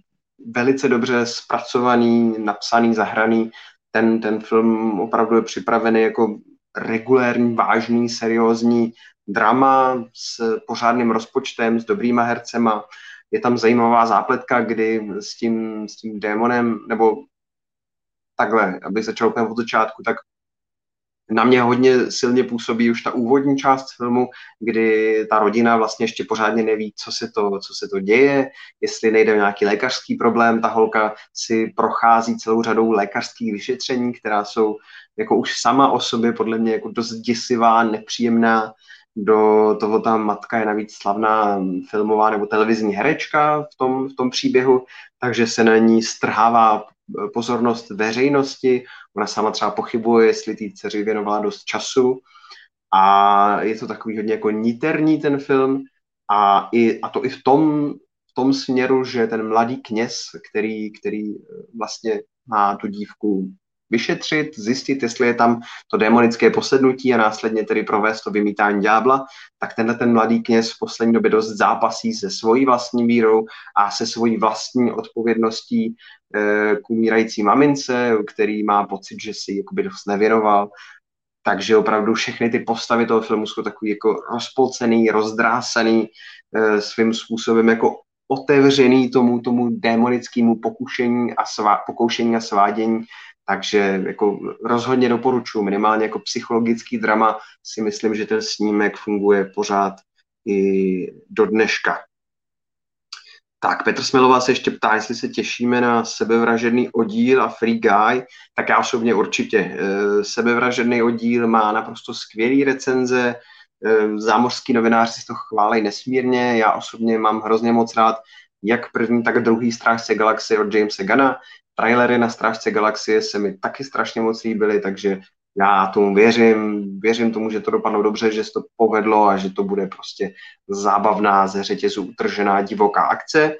[SPEAKER 1] velice dobře zpracovaný, napsaný, zahraný. Ten, ten film opravdu je připravený jako regulérní, vážný, seriózní drama s pořádným rozpočtem, s dobrýma hercema. Je tam zajímavá zápletka, kdy s tím, s tím démonem, nebo takhle, abych začal úplně od začátku, tak na mě hodně silně působí už ta úvodní část filmu, kdy ta rodina vlastně ještě pořádně neví, co se to, co se to děje, jestli nejde o nějaký lékařský problém. Ta holka si prochází celou řadou lékařských vyšetření, která jsou jako už sama o sobě podle mě jako dost děsivá, nepříjemná. Do toho ta matka je navíc slavná filmová nebo televizní herečka v tom, v tom příběhu, takže se na ní strhává pozornost veřejnosti. Ona sama třeba pochybuje, jestli té dceři věnovala dost času. A je to takový hodně jako niterní ten film. A, i, a to i v tom, v tom směru, že ten mladý kněz, který, který vlastně má tu dívku vyšetřit, zjistit, jestli je tam to démonické posednutí a následně tedy provést to vymítání ďábla, tak tenhle ten mladý kněz v poslední době dost zápasí se svojí vlastní vírou a se svojí vlastní odpovědností k umírající mamince, který má pocit, že si jakoby dost nevěnoval. Takže opravdu všechny ty postavy toho filmu jsou takový jako rozpolcený, rozdrásený, e, svým způsobem jako otevřený tomu, tomu démonickému pokušení a svá, pokoušení a svádění takže jako rozhodně doporučuji, minimálně jako psychologický drama si myslím, že ten snímek funguje pořád i do dneška. Tak, Petr Smelová se ještě ptá, jestli se těšíme na sebevražedný oddíl a Free Guy, tak já osobně určitě. Eh, sebevražedný oddíl má naprosto skvělý recenze, eh, zámořský novináři si to chválí nesmírně, já osobně mám hrozně moc rád jak první, tak druhý strážce galaxie od Jamesa Gana. Trailery na Strážce galaxie se mi taky strašně moc líbily, takže já tomu věřím, věřím tomu, že to dopadlo dobře, že se to povedlo a že to bude prostě zábavná, ze řetězu utržená divoká akce.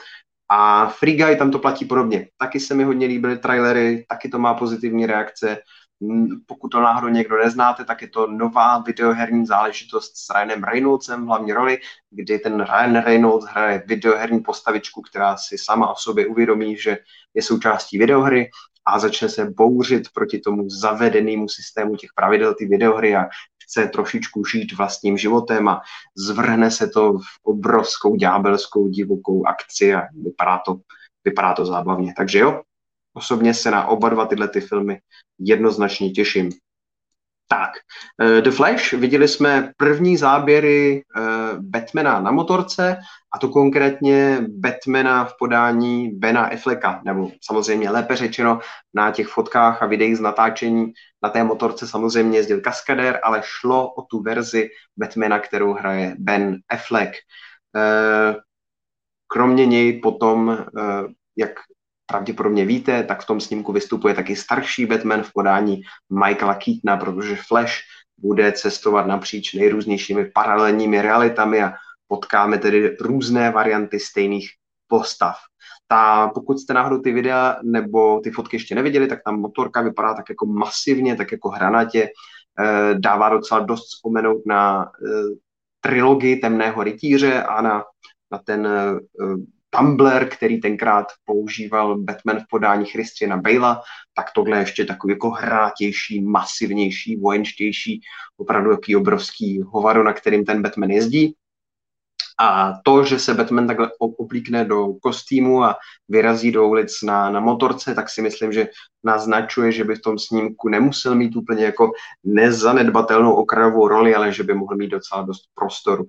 [SPEAKER 1] A Free Guy tam to platí podobně. Taky se mi hodně líbily trailery, taky to má pozitivní reakce. Mm, pokud to náhodou někdo neznáte, tak je to nová videoherní záležitost s Ryanem Reynoldsem v hlavní roli, kdy ten Ryan Reynolds hraje videoherní postavičku, která si sama o sobě uvědomí, že je součástí videohry a začne se bouřit proti tomu zavedenému systému těch pravidel ty videohry a chce trošičku žít vlastním životem a zvrhne se to v obrovskou ďábelskou divokou akci a vypadá to, vypadá to zábavně. Takže jo, osobně se na oba dva tyhle ty filmy jednoznačně těším. Tak, uh, The Flash, viděli jsme první záběry uh, Batmana na motorce, a to konkrétně Batmana v podání Bena Afflecka, nebo samozřejmě lépe řečeno na těch fotkách a videích z natáčení na té motorce samozřejmě jezdil kaskadér, ale šlo o tu verzi Batmana, kterou hraje Ben Affleck. Uh, kromě něj potom, jak pravděpodobně víte, tak v tom snímku vystupuje taky starší Batman v podání Michaela Keatona, protože Flash bude cestovat napříč nejrůznějšími paralelními realitami a potkáme tedy různé varianty stejných postav. Ta, pokud jste náhodou ty videa nebo ty fotky ještě neviděli, tak ta motorka vypadá tak jako masivně, tak jako hranatě, e, dává docela dost vzpomenout na e, trilogii Temného rytíře a na, na ten Tumbler, který tenkrát používal Batman v podání Christiana Bale'a, tak tohle je ještě takový jako hrátější, masivnější, vojenštější, opravdu jaký obrovský hovado, na kterým ten Batman jezdí. A to, že se Batman takhle oblíkne do kostýmu a vyrazí do ulic na, na motorce, tak si myslím, že naznačuje, že by v tom snímku nemusel mít úplně jako nezanedbatelnou okrajovou roli, ale že by mohl mít docela dost prostoru.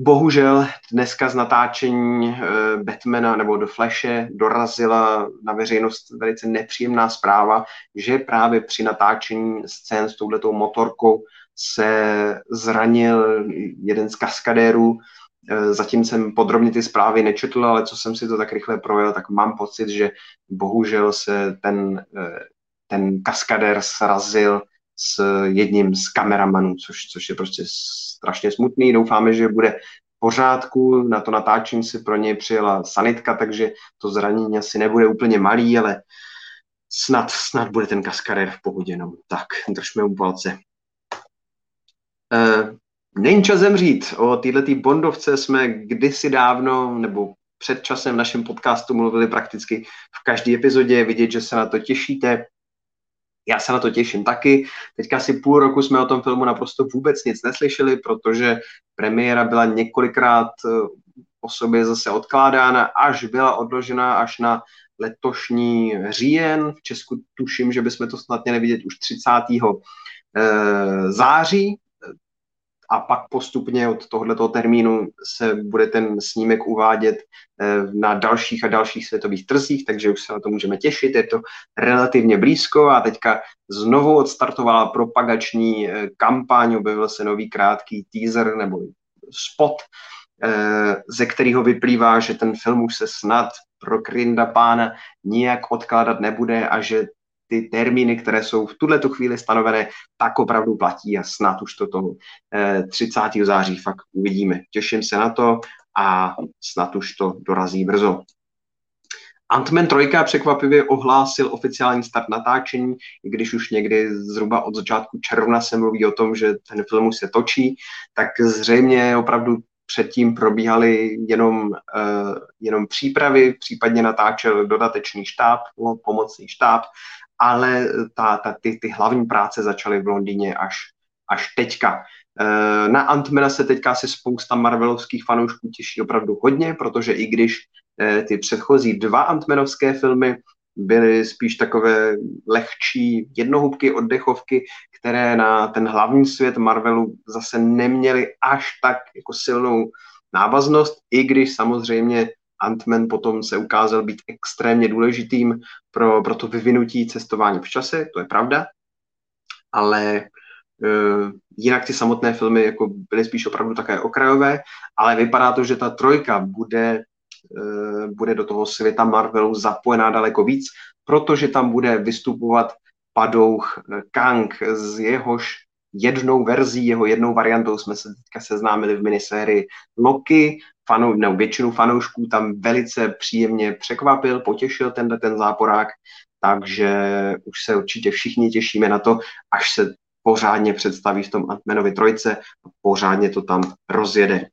[SPEAKER 1] Bohužel dneska z natáčení uh, Batmana nebo do Flashe dorazila na veřejnost velice nepříjemná zpráva, že právě při natáčení scén s touhletou motorkou se zranil jeden z kaskadérů. Uh, zatím jsem podrobně ty zprávy nečetl, ale co jsem si to tak rychle projel, tak mám pocit, že bohužel se ten, uh, ten kaskadér srazil s jedním z kameramanů, což, což je prostě strašně smutný. Doufáme, že bude v pořádku. Na to natáčení si pro něj přijela sanitka, takže to zranění asi nebude úplně malý, ale snad, snad bude ten kaskarér v pohodě. No. Tak, držme mu palce. Uh, není čas zemřít. O této bondovce jsme kdysi dávno, nebo před časem v našem podcastu mluvili prakticky v každé epizodě. Vidět, že se na to těšíte. Já se na to těším taky. Teďka asi půl roku jsme o tom filmu naprosto vůbec nic neslyšeli, protože premiéra byla několikrát eh, po sobě zase odkládána, až byla odložena až na letošní říjen. V Česku tuším, že bychom to snad měli vidět už 30. Eh, září, a pak postupně od tohoto termínu se bude ten snímek uvádět eh, na dalších a dalších světových trzích, takže už se na to můžeme těšit, je to relativně blízko a teďka znovu odstartovala propagační eh, kampaň, objevil se nový krátký teaser nebo spot, eh, ze kterého vyplývá, že ten film už se snad pro Krinda pána nijak odkládat nebude a že ty termíny, které jsou v tuhle chvíli stanovené, tak opravdu platí a snad už to toho 30. Eh, září fakt uvidíme. Těším se na to a snad už to dorazí brzo. Ant-Man 3 překvapivě ohlásil oficiální start natáčení, i když už někdy zhruba od začátku června se mluví o tom, že ten film už se točí, tak zřejmě opravdu předtím probíhaly jenom, uh, jenom přípravy, případně natáčel dodatečný štáb, no, pomocný štáb ale ta, ta, ty, ty hlavní práce začaly v Londýně až, až teďka. Eh, na Antmana se teďka se spousta Marvelovských fanoušků těší opravdu hodně, protože i když eh, ty předchozí dva Antmanovské filmy byly spíš takové lehčí jednohubky, oddechovky, které na ten hlavní svět Marvelu zase neměly až tak jako silnou návaznost, i když samozřejmě Ant-Man potom se ukázal být extrémně důležitým pro, pro to vyvinutí cestování v čase, to je pravda, ale uh, jinak ty samotné filmy jako byly spíš opravdu také okrajové, ale vypadá to, že ta trojka bude, uh, bude do toho světa Marvelu zapojená daleko víc, protože tam bude vystupovat padouch eh, Kang z jehož jednou verzí, jeho jednou variantou jsme se teďka seznámili v minisérii Loki. Fanou, no, většinu fanoušků tam velice příjemně překvapil, potěšil tenhle ten záporák, takže už se určitě všichni těšíme na to, až se pořádně představí v tom Antmanovi trojce a pořádně to tam rozjede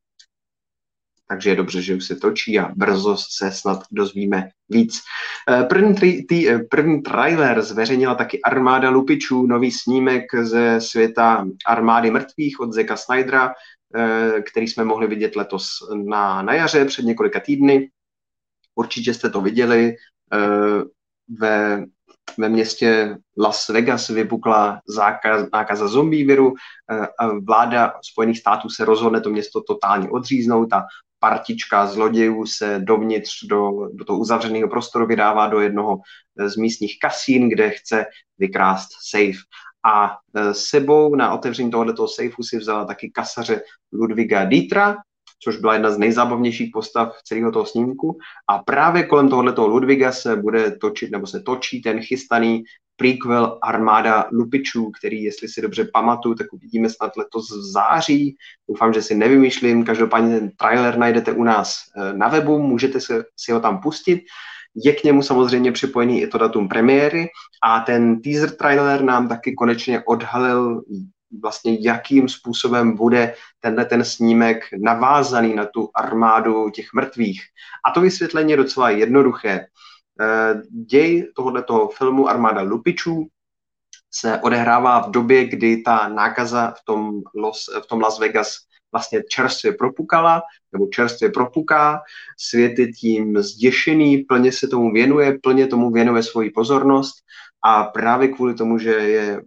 [SPEAKER 1] takže je dobře, že už se točí a brzo se snad dozvíme víc. Eh, první, tri, tý, eh, první trailer zveřejnila taky Armáda lupičů, nový snímek ze světa Armády mrtvých od Zeka Snydera, který jsme mohli vidět letos na, na jaře před několika týdny. Určitě jste to viděli. Ve ve městě Las Vegas vypukla zákaz, nákaza zombie viru. Vláda Spojených států se rozhodne to město totálně odříznout a partička zlodějů se dovnitř do, do toho uzavřeného prostoru vydává do jednoho z místních kasín, kde chce vykrást safe. A e, sebou na otevření tohoto safeu si vzala taky kasaře Ludviga Dietra, což byla jedna z nejzábavnějších postav celého toho snímku. A právě kolem tohoto Ludviga se bude točit, nebo se točí ten chystaný prequel Armáda lupičů, který, jestli si dobře pamatuju, tak uvidíme snad letos v září. Doufám, že si nevymýšlím. Každopádně ten trailer najdete u nás eh, na webu, můžete si ho tam pustit. Je k němu samozřejmě připojený i to datum premiéry a ten teaser trailer nám taky konečně odhalil vlastně jakým způsobem bude tenhle ten snímek navázaný na tu armádu těch mrtvých. A to vysvětlení je docela jednoduché. Eh, děj tohoto filmu Armáda lupičů se odehrává v době, kdy ta nákaza v tom, Los, v tom Las Vegas vlastně čerstvě propukala, nebo čerstvě propuká, svět je tím zděšený, plně se tomu věnuje, plně tomu věnuje svoji pozornost a právě kvůli tomu, že je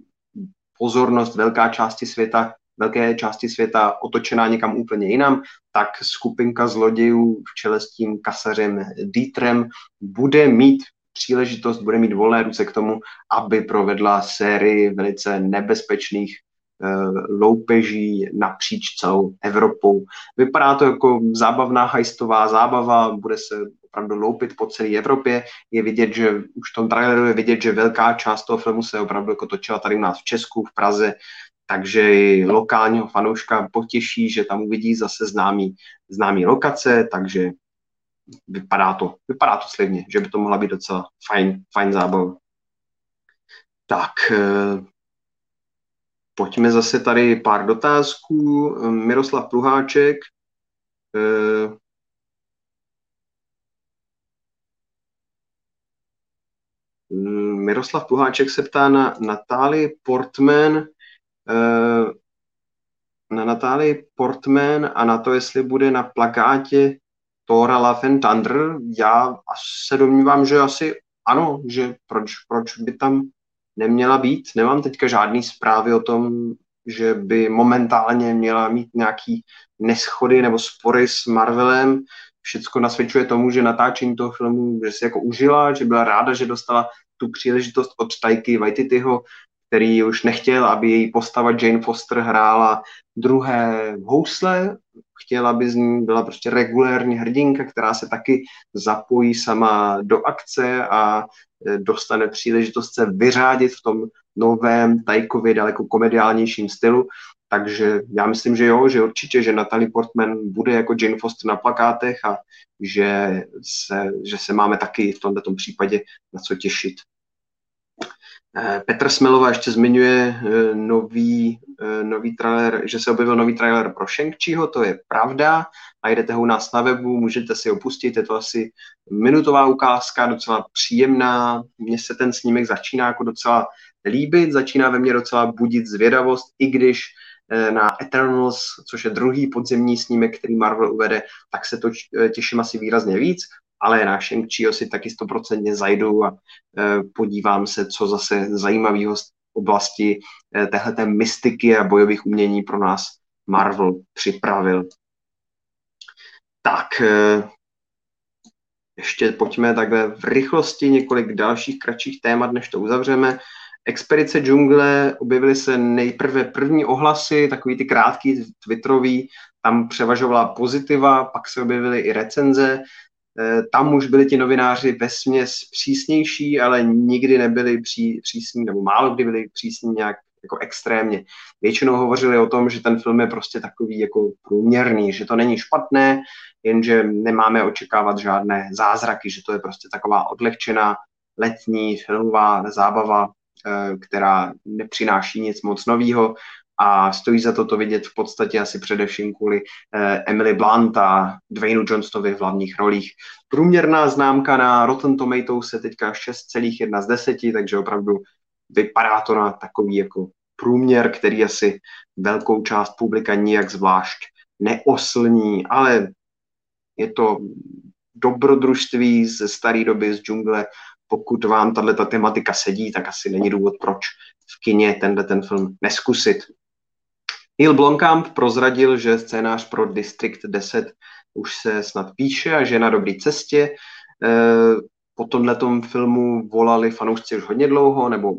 [SPEAKER 1] pozornost velká části světa velké části světa otočená někam úplně jinam, tak skupinka zlodějů v čele s tím kasařem Dietrem bude mít příležitost, bude mít volné ruce k tomu, aby provedla sérii velice nebezpečných loupeží napříč celou Evropou. Vypadá to jako zábavná hajstová zábava, bude se opravdu loupit po celé Evropě. Je vidět, že už v tom traileru je vidět, že velká část toho filmu se opravdu jako točila tady u nás v Česku, v Praze, takže i lokálního fanouška potěší, že tam uvidí zase známý, známý lokace, takže vypadá to, vypadá to slivně, že by to mohla být docela fajn, fajn zábava. Tak, eh, pojďme zase tady pár dotázků. Miroslav Pluháček, eh, Miroslav Pluháček se ptá na Natáli Portman, Eh, na Natálii Portman a na to, jestli bude na plakátě Thora Love and Thunder, já se domnívám, že asi ano, že proč, proč by tam neměla být. Nemám teďka žádný zprávy o tom, že by momentálně měla mít nějaký neschody nebo spory s Marvelem. Všecko nasvědčuje tomu, že natáčení toho filmu, že si jako užila, že byla ráda, že dostala tu příležitost od Tajky Waititiho, který už nechtěl, aby její postava Jane Foster hrála druhé housle, chtěl, aby z ní byla prostě regulérní hrdinka, která se taky zapojí sama do akce a dostane příležitost se vyřádit v tom novém Tajkově daleko komediálnějším stylu. Takže já myslím, že jo, že určitě, že Natalie Portman bude jako Jane Foster na plakátech a že se, že se máme taky v tomto případě na co těšit. Eh, Petr Smelová ještě zmiňuje eh, nový, eh, nový trailer, že se objevil nový trailer pro shang to je pravda. Najdete ho u nás na webu, můžete si opustit, je to asi minutová ukázka, docela příjemná. Mně se ten snímek začíná jako docela líbit, začíná ve mně docela budit zvědavost, i když na Eternals, což je druhý podzemní snímek, který Marvel uvede, tak se to těším asi výrazně víc ale na shang si taky stoprocentně zajdu a e, podívám se, co zase zajímavého z oblasti e, téhleté mystiky a bojových umění pro nás Marvel připravil. Tak, e, ještě pojďme takhle v rychlosti několik dalších kratších témat, než to uzavřeme. Expedice džungle objevily se nejprve první ohlasy, takový ty krátký twitterový, tam převažovala pozitiva, pak se objevily i recenze, tam už byli ti novináři ve směs přísnější, ale nikdy nebyli pří, přísní, nebo málo kdy byli přísní nějak jako extrémně. Většinou hovořili o tom, že ten film je prostě takový jako průměrný, že to není špatné, jenže nemáme očekávat žádné zázraky, že to je prostě taková odlehčená letní filmová zábava, eh, která nepřináší nic moc nového a stojí za to to vidět v podstatě asi především kvůli eh, Emily Blunt a Dwaynu Johnstonovi v hlavních rolích. Průměrná známka na Rotten Tomatoes je teďka 6,1 z 10, takže opravdu vypadá to na takový jako průměr, který asi velkou část publika nijak zvlášť neoslní, ale je to dobrodružství ze staré doby z džungle. Pokud vám tato tematika sedí, tak asi není důvod, proč v kině tenhle ten film neskusit. Neil Blomkamp prozradil, že scénář pro District 10 už se snad píše a že je na dobré cestě. Eh, po tomhle filmu volali fanoušci už hodně dlouho, nebo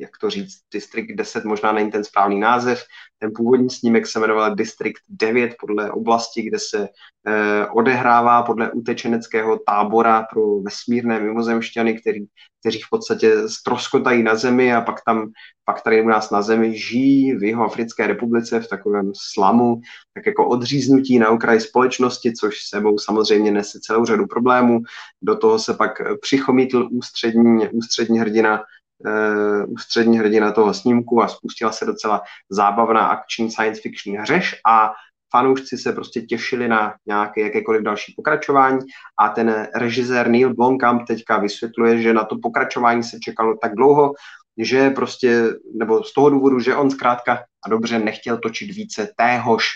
[SPEAKER 1] jak to říct, District 10 možná není ten správný název. Ten původní snímek se jmenoval District 9 podle oblasti, kde se eh, odehrává podle utečeneckého tábora pro vesmírné mimozemšťany, který, kteří v podstatě stroskotají na zemi a pak tam, pak tady u nás na zemi žijí v jeho Africké republice v takovém slamu, tak jako odříznutí na okraji společnosti, což sebou samozřejmě nese celou řadu problémů. Do toho se pak přichomítl ústřední, ústřední hrdina ústřední hrdina toho snímku a spustila se docela zábavná akční science fiction hřeš a fanoušci se prostě těšili na nějaké jakékoliv další pokračování a ten režisér Neil Blomkamp teďka vysvětluje, že na to pokračování se čekalo tak dlouho, že prostě, nebo z toho důvodu, že on zkrátka a dobře nechtěl točit více téhož,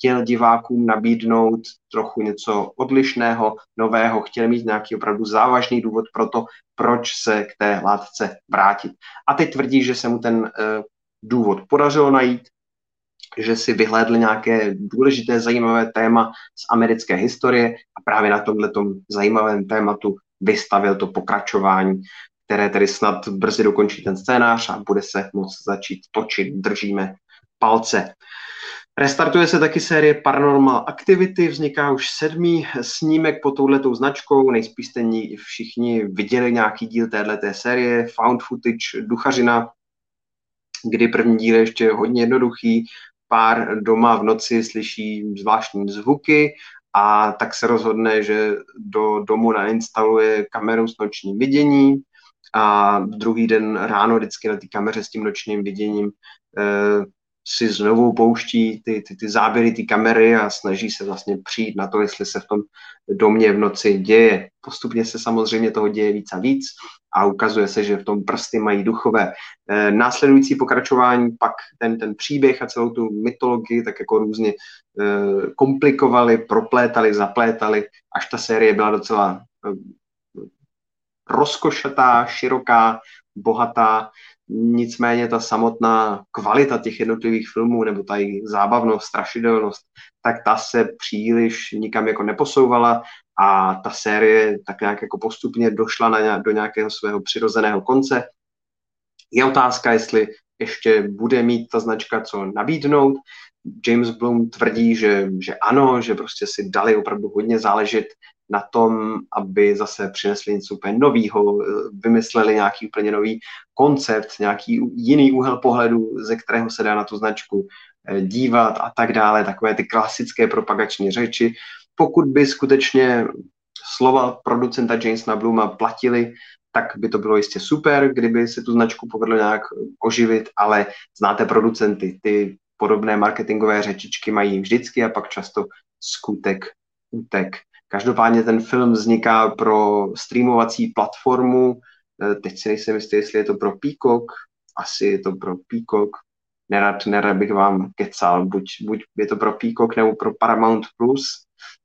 [SPEAKER 1] chtěl divákům nabídnout trochu něco odlišného, nového, chtěl mít nějaký opravdu závažný důvod pro to, proč se k té látce vrátit. A teď tvrdí, že se mu ten uh, důvod podařilo najít, že si vyhlédl nějaké důležité, zajímavé téma z americké historie a právě na tomhle zajímavém tématu vystavil to pokračování, které tedy snad brzy dokončí ten scénář a bude se moct začít točit. Držíme palce. Restartuje se taky série Paranormal Activity, vzniká už sedmý snímek pod touhletou značkou, nejspíš jste všichni viděli nějaký díl téhleté série, found footage, duchařina, kdy první díl je ještě hodně jednoduchý, pár doma v noci slyší zvláštní zvuky a tak se rozhodne, že do domu nainstaluje kameru s nočním vidění a druhý den ráno vždycky na té kameře s tím nočním viděním eh, si znovu pouští ty, ty, ty záběry, ty kamery a snaží se vlastně přijít na to, jestli se v tom domě v noci děje. Postupně se samozřejmě toho děje víc a víc a ukazuje se, že v tom prsty mají duchové. E, následující pokračování pak ten, ten příběh a celou tu mytologii tak jako různě e, komplikovali, proplétali, zaplétali, až ta série byla docela e, rozkošatá, široká, bohatá, nicméně ta samotná kvalita těch jednotlivých filmů, nebo ta jejich zábavnost, strašidelnost, tak ta se příliš nikam jako neposouvala a ta série tak nějak jako postupně došla na, do nějakého svého přirozeného konce. Je otázka, jestli ještě bude mít ta značka co nabídnout. James Bloom tvrdí, že, že ano, že prostě si dali opravdu hodně záležet na tom, aby zase přinesli něco úplně nového, vymysleli nějaký úplně nový koncept, nějaký jiný úhel pohledu, ze kterého se dá na tu značku eh, dívat a tak dále, takové ty klasické propagační řeči. Pokud by skutečně slova producenta Jamesa Bluma platili, tak by to bylo jistě super, kdyby se tu značku povedlo nějak oživit, ale znáte producenty, ty podobné marketingové řečičky mají vždycky a pak často skutek útek. Každopádně ten film vzniká pro streamovací platformu, eh, teď si nejsem jistý, jestli je to pro Peacock, asi je to pro Peacock, nerad, nerad bych vám kecal, buď, buď je to pro Peacock nebo pro Paramount Plus,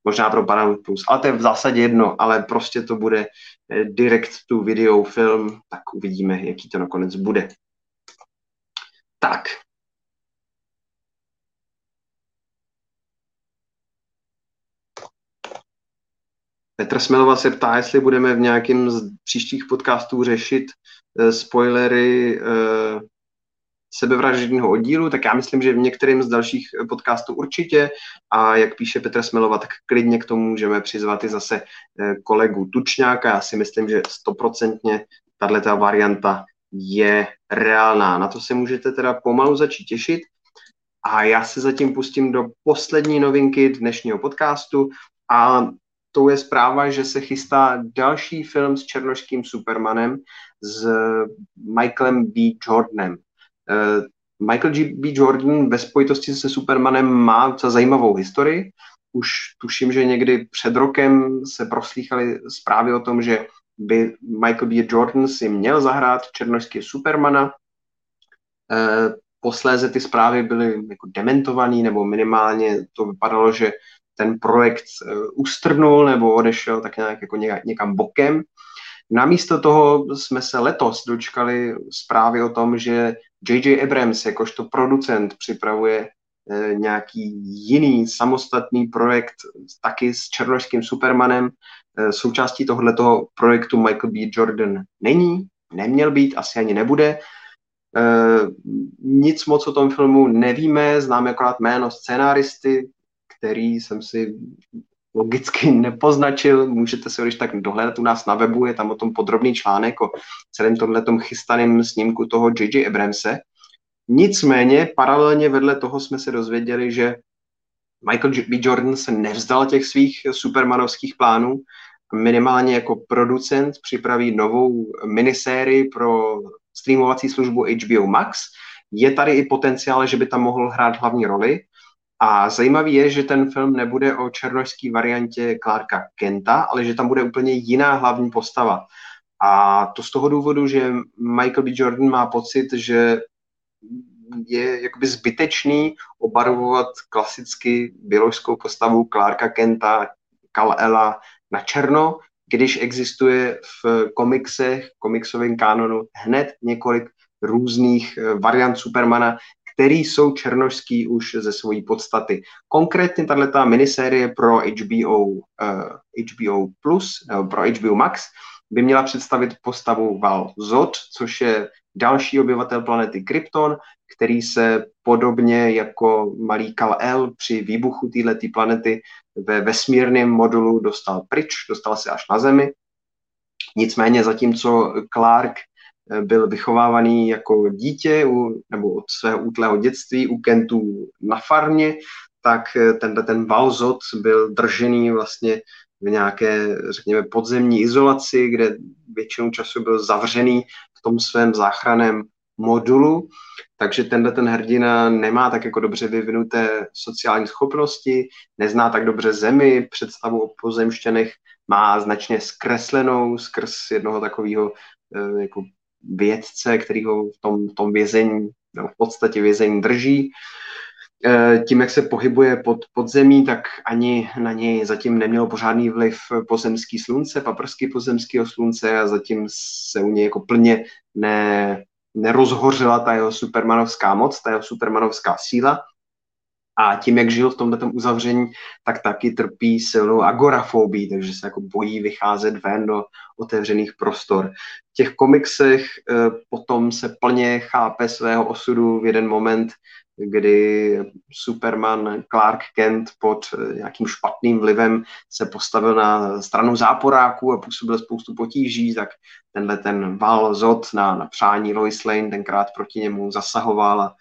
[SPEAKER 1] možná pro Paramount Plus, ale to je v zásadě jedno, ale prostě to bude eh, direct to video film, tak uvidíme, jaký to nakonec bude. Tak, Petr Smelova se ptá, jestli budeme v nějakém z příštích podcastů řešit uh, spoilery uh, sebevražedního oddílu, tak já myslím, že v některém z dalších podcastů určitě a jak píše Petr Smelova, tak klidně k tomu můžeme přizvat i zase kolegu Tučňáka. Já si myslím, že stoprocentně tato varianta je reálná. Na to se můžete teda pomalu začít těšit. A já se zatím pustím do poslední novinky dnešního podcastu a tou je zpráva, že se chystá další film s černošským Supermanem s Michaelem B. Jordanem. Uh, Michael. B. Jordan ve spojitosti se Supermanem má docela zajímavou historii. Už tuším, že někdy před rokem se proslýchaly zprávy o tom, že by Michael B. Jordan si měl zahrát černošský Supermana. Uh, posléze ty zprávy byly jako dementované, nebo minimálně to vypadalo, že ten projekt eh, ustrnul nebo odešel tak nějak jako někam bokem. Namísto toho jsme se letos dočkali zprávy o tom, že J.J. Abrams jakožto producent připravuje eh, nějaký jiný samostatný projekt taky s černošským Supermanem. Eh, součástí tohoto projektu Michael B. Jordan není, neměl být, asi ani nebude. Nic moc o tom filmu nevíme, známe akorát jméno scénáristy, který jsem si logicky nepoznačil. Můžete se když tak dohledat u nás na webu, je tam o tom podrobný článek o celém tomhle chystaném snímku toho J.J. Abramse. Nicméně paralelně vedle toho jsme se dozvěděli, že Michael B. Jordan se nevzdal těch svých supermanovských plánů. Minimálně jako producent připraví novou minisérii pro streamovací službu HBO Max. Je tady i potenciál, že by tam mohl hrát hlavní roli. A zajímavý je, že ten film nebude o černožské variantě Clarka Kenta, ale že tam bude úplně jiná hlavní postava. A to z toho důvodu, že Michael B. Jordan má pocit, že je jakoby zbytečný obarvovat klasicky biologickou postavu Clarka Kenta, Kal-Ela na černo, když existuje v komiksech, komiksovém kanonu hned několik různých eh, variant Supermana, který jsou černožský už ze svojí podstaty. Konkrétně tato minisérie pro HBO, uh, HBO Plus, nebo pro HBO Max, by měla představit postavu Val Zod, což je další obyvatel planety Krypton, který se podobně jako malý Kal-El při výbuchu této planety ve vesmírném modulu dostal pryč, dostal se až na Zemi. Nicméně zatímco Clark Eh, byl vychovávaný jako dítě u, nebo od svého útlého dětství u Kentů na farmě, tak eh, tenhle ten Valzot byl držený vlastně v nějaké, řekněme, podzemní izolaci, kde většinou času byl zavřený v tom svém záchraném modulu, takže tenhle ten hrdina nemá tak jako dobře vyvinuté sociální schopnosti, nezná tak dobře zemi, představu o pozemštěnech má značně zkreslenou skrz jednoho takového eh, jako vědce, který ho v tom, tom vězení, no, v podstatě vězení drží. Eh, tím, jak se pohybuje pod, pod zemí, tak ani na něj zatím nemělo pořádný vliv pozemský slunce, paprsky pozemského slunce a zatím se u něj jako plně ne, nerozhořela ta jeho supermanovská moc, ta jeho supermanovská síla. A tím, jak žil v tomto uzavření, tak taky trpí silnou agorafobii, takže se jako bojí vycházet ven do otevřených prostor. V těch komiksech eh, potom se plně chápe svého osudu v jeden moment, kdy Superman Clark Kent pod eh, nějakým špatným vlivem se postavil na stranu záporáků a působil spoustu potíží, tak tenhle ten Val Zod na, na přání Lois Lane tenkrát proti němu zasahoval a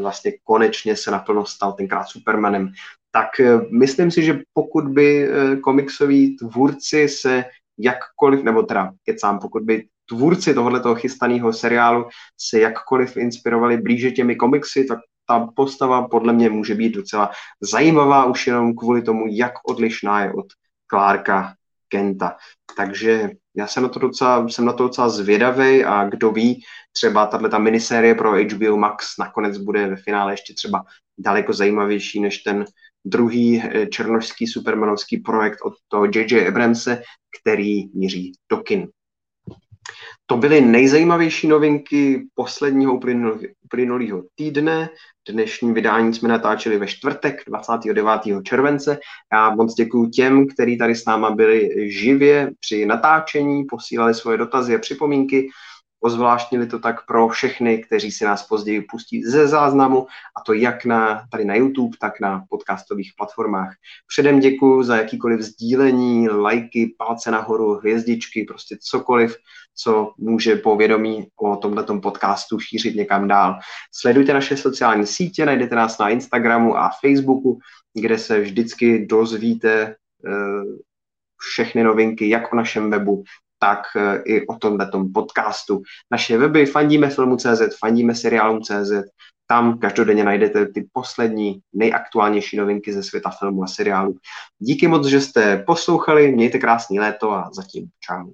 [SPEAKER 1] vlastně konečně se naplno stal tenkrát Supermanem. Tak e, myslím si, že pokud by e, komiksoví tvůrci se jakkoliv, nebo teda kecám, pokud by tvůrci tohoto chystaného seriálu se jakkoliv inspirovali blíže těmi komiksy, tak ta postava podle mě může být docela zajímavá už jenom kvůli tomu, jak odlišná je od Clarka Kenta. Takže já jsem na to docela, jsem na to docela zvědavý a kdo ví, třeba tahle ta minisérie pro HBO Max nakonec bude ve finále ještě třeba daleko zajímavější než ten druhý eh, černožský supermanovský projekt od toho J.J. Abramse, který míří do kin. To byly nejzajímavější novinky posledního uplynulého týdne. Dnešní vydání jsme natáčeli ve čtvrtek 29. července. Já moc děkuji těm, kteří tady s náma byli živě při natáčení, posílali svoje dotazy a připomínky. Ozvláštnili to tak pro všechny, kteří si nás později pustí ze záznamu, a to jak na, tady na YouTube, tak na podcastových platformách. Předem děkuji za jakýkoliv sdílení, lajky, palce nahoru, hvězdičky, prostě cokoliv, co může povědomí o tomto podcastu šířit někam dál. Sledujte naše sociální sítě, najdete nás na Instagramu a Facebooku, kde se vždycky dozvíte eh, všechny novinky, jak o našem webu, tak eh, i o tomhle podcastu. Naše weby fandíme filmu.cz, fandíme seriálům.cz, tam každodenně najdete ty poslední, nejaktuálnější novinky ze světa filmu a seriálu. Díky moc, že jste poslouchali, mějte krásný léto a zatím čau.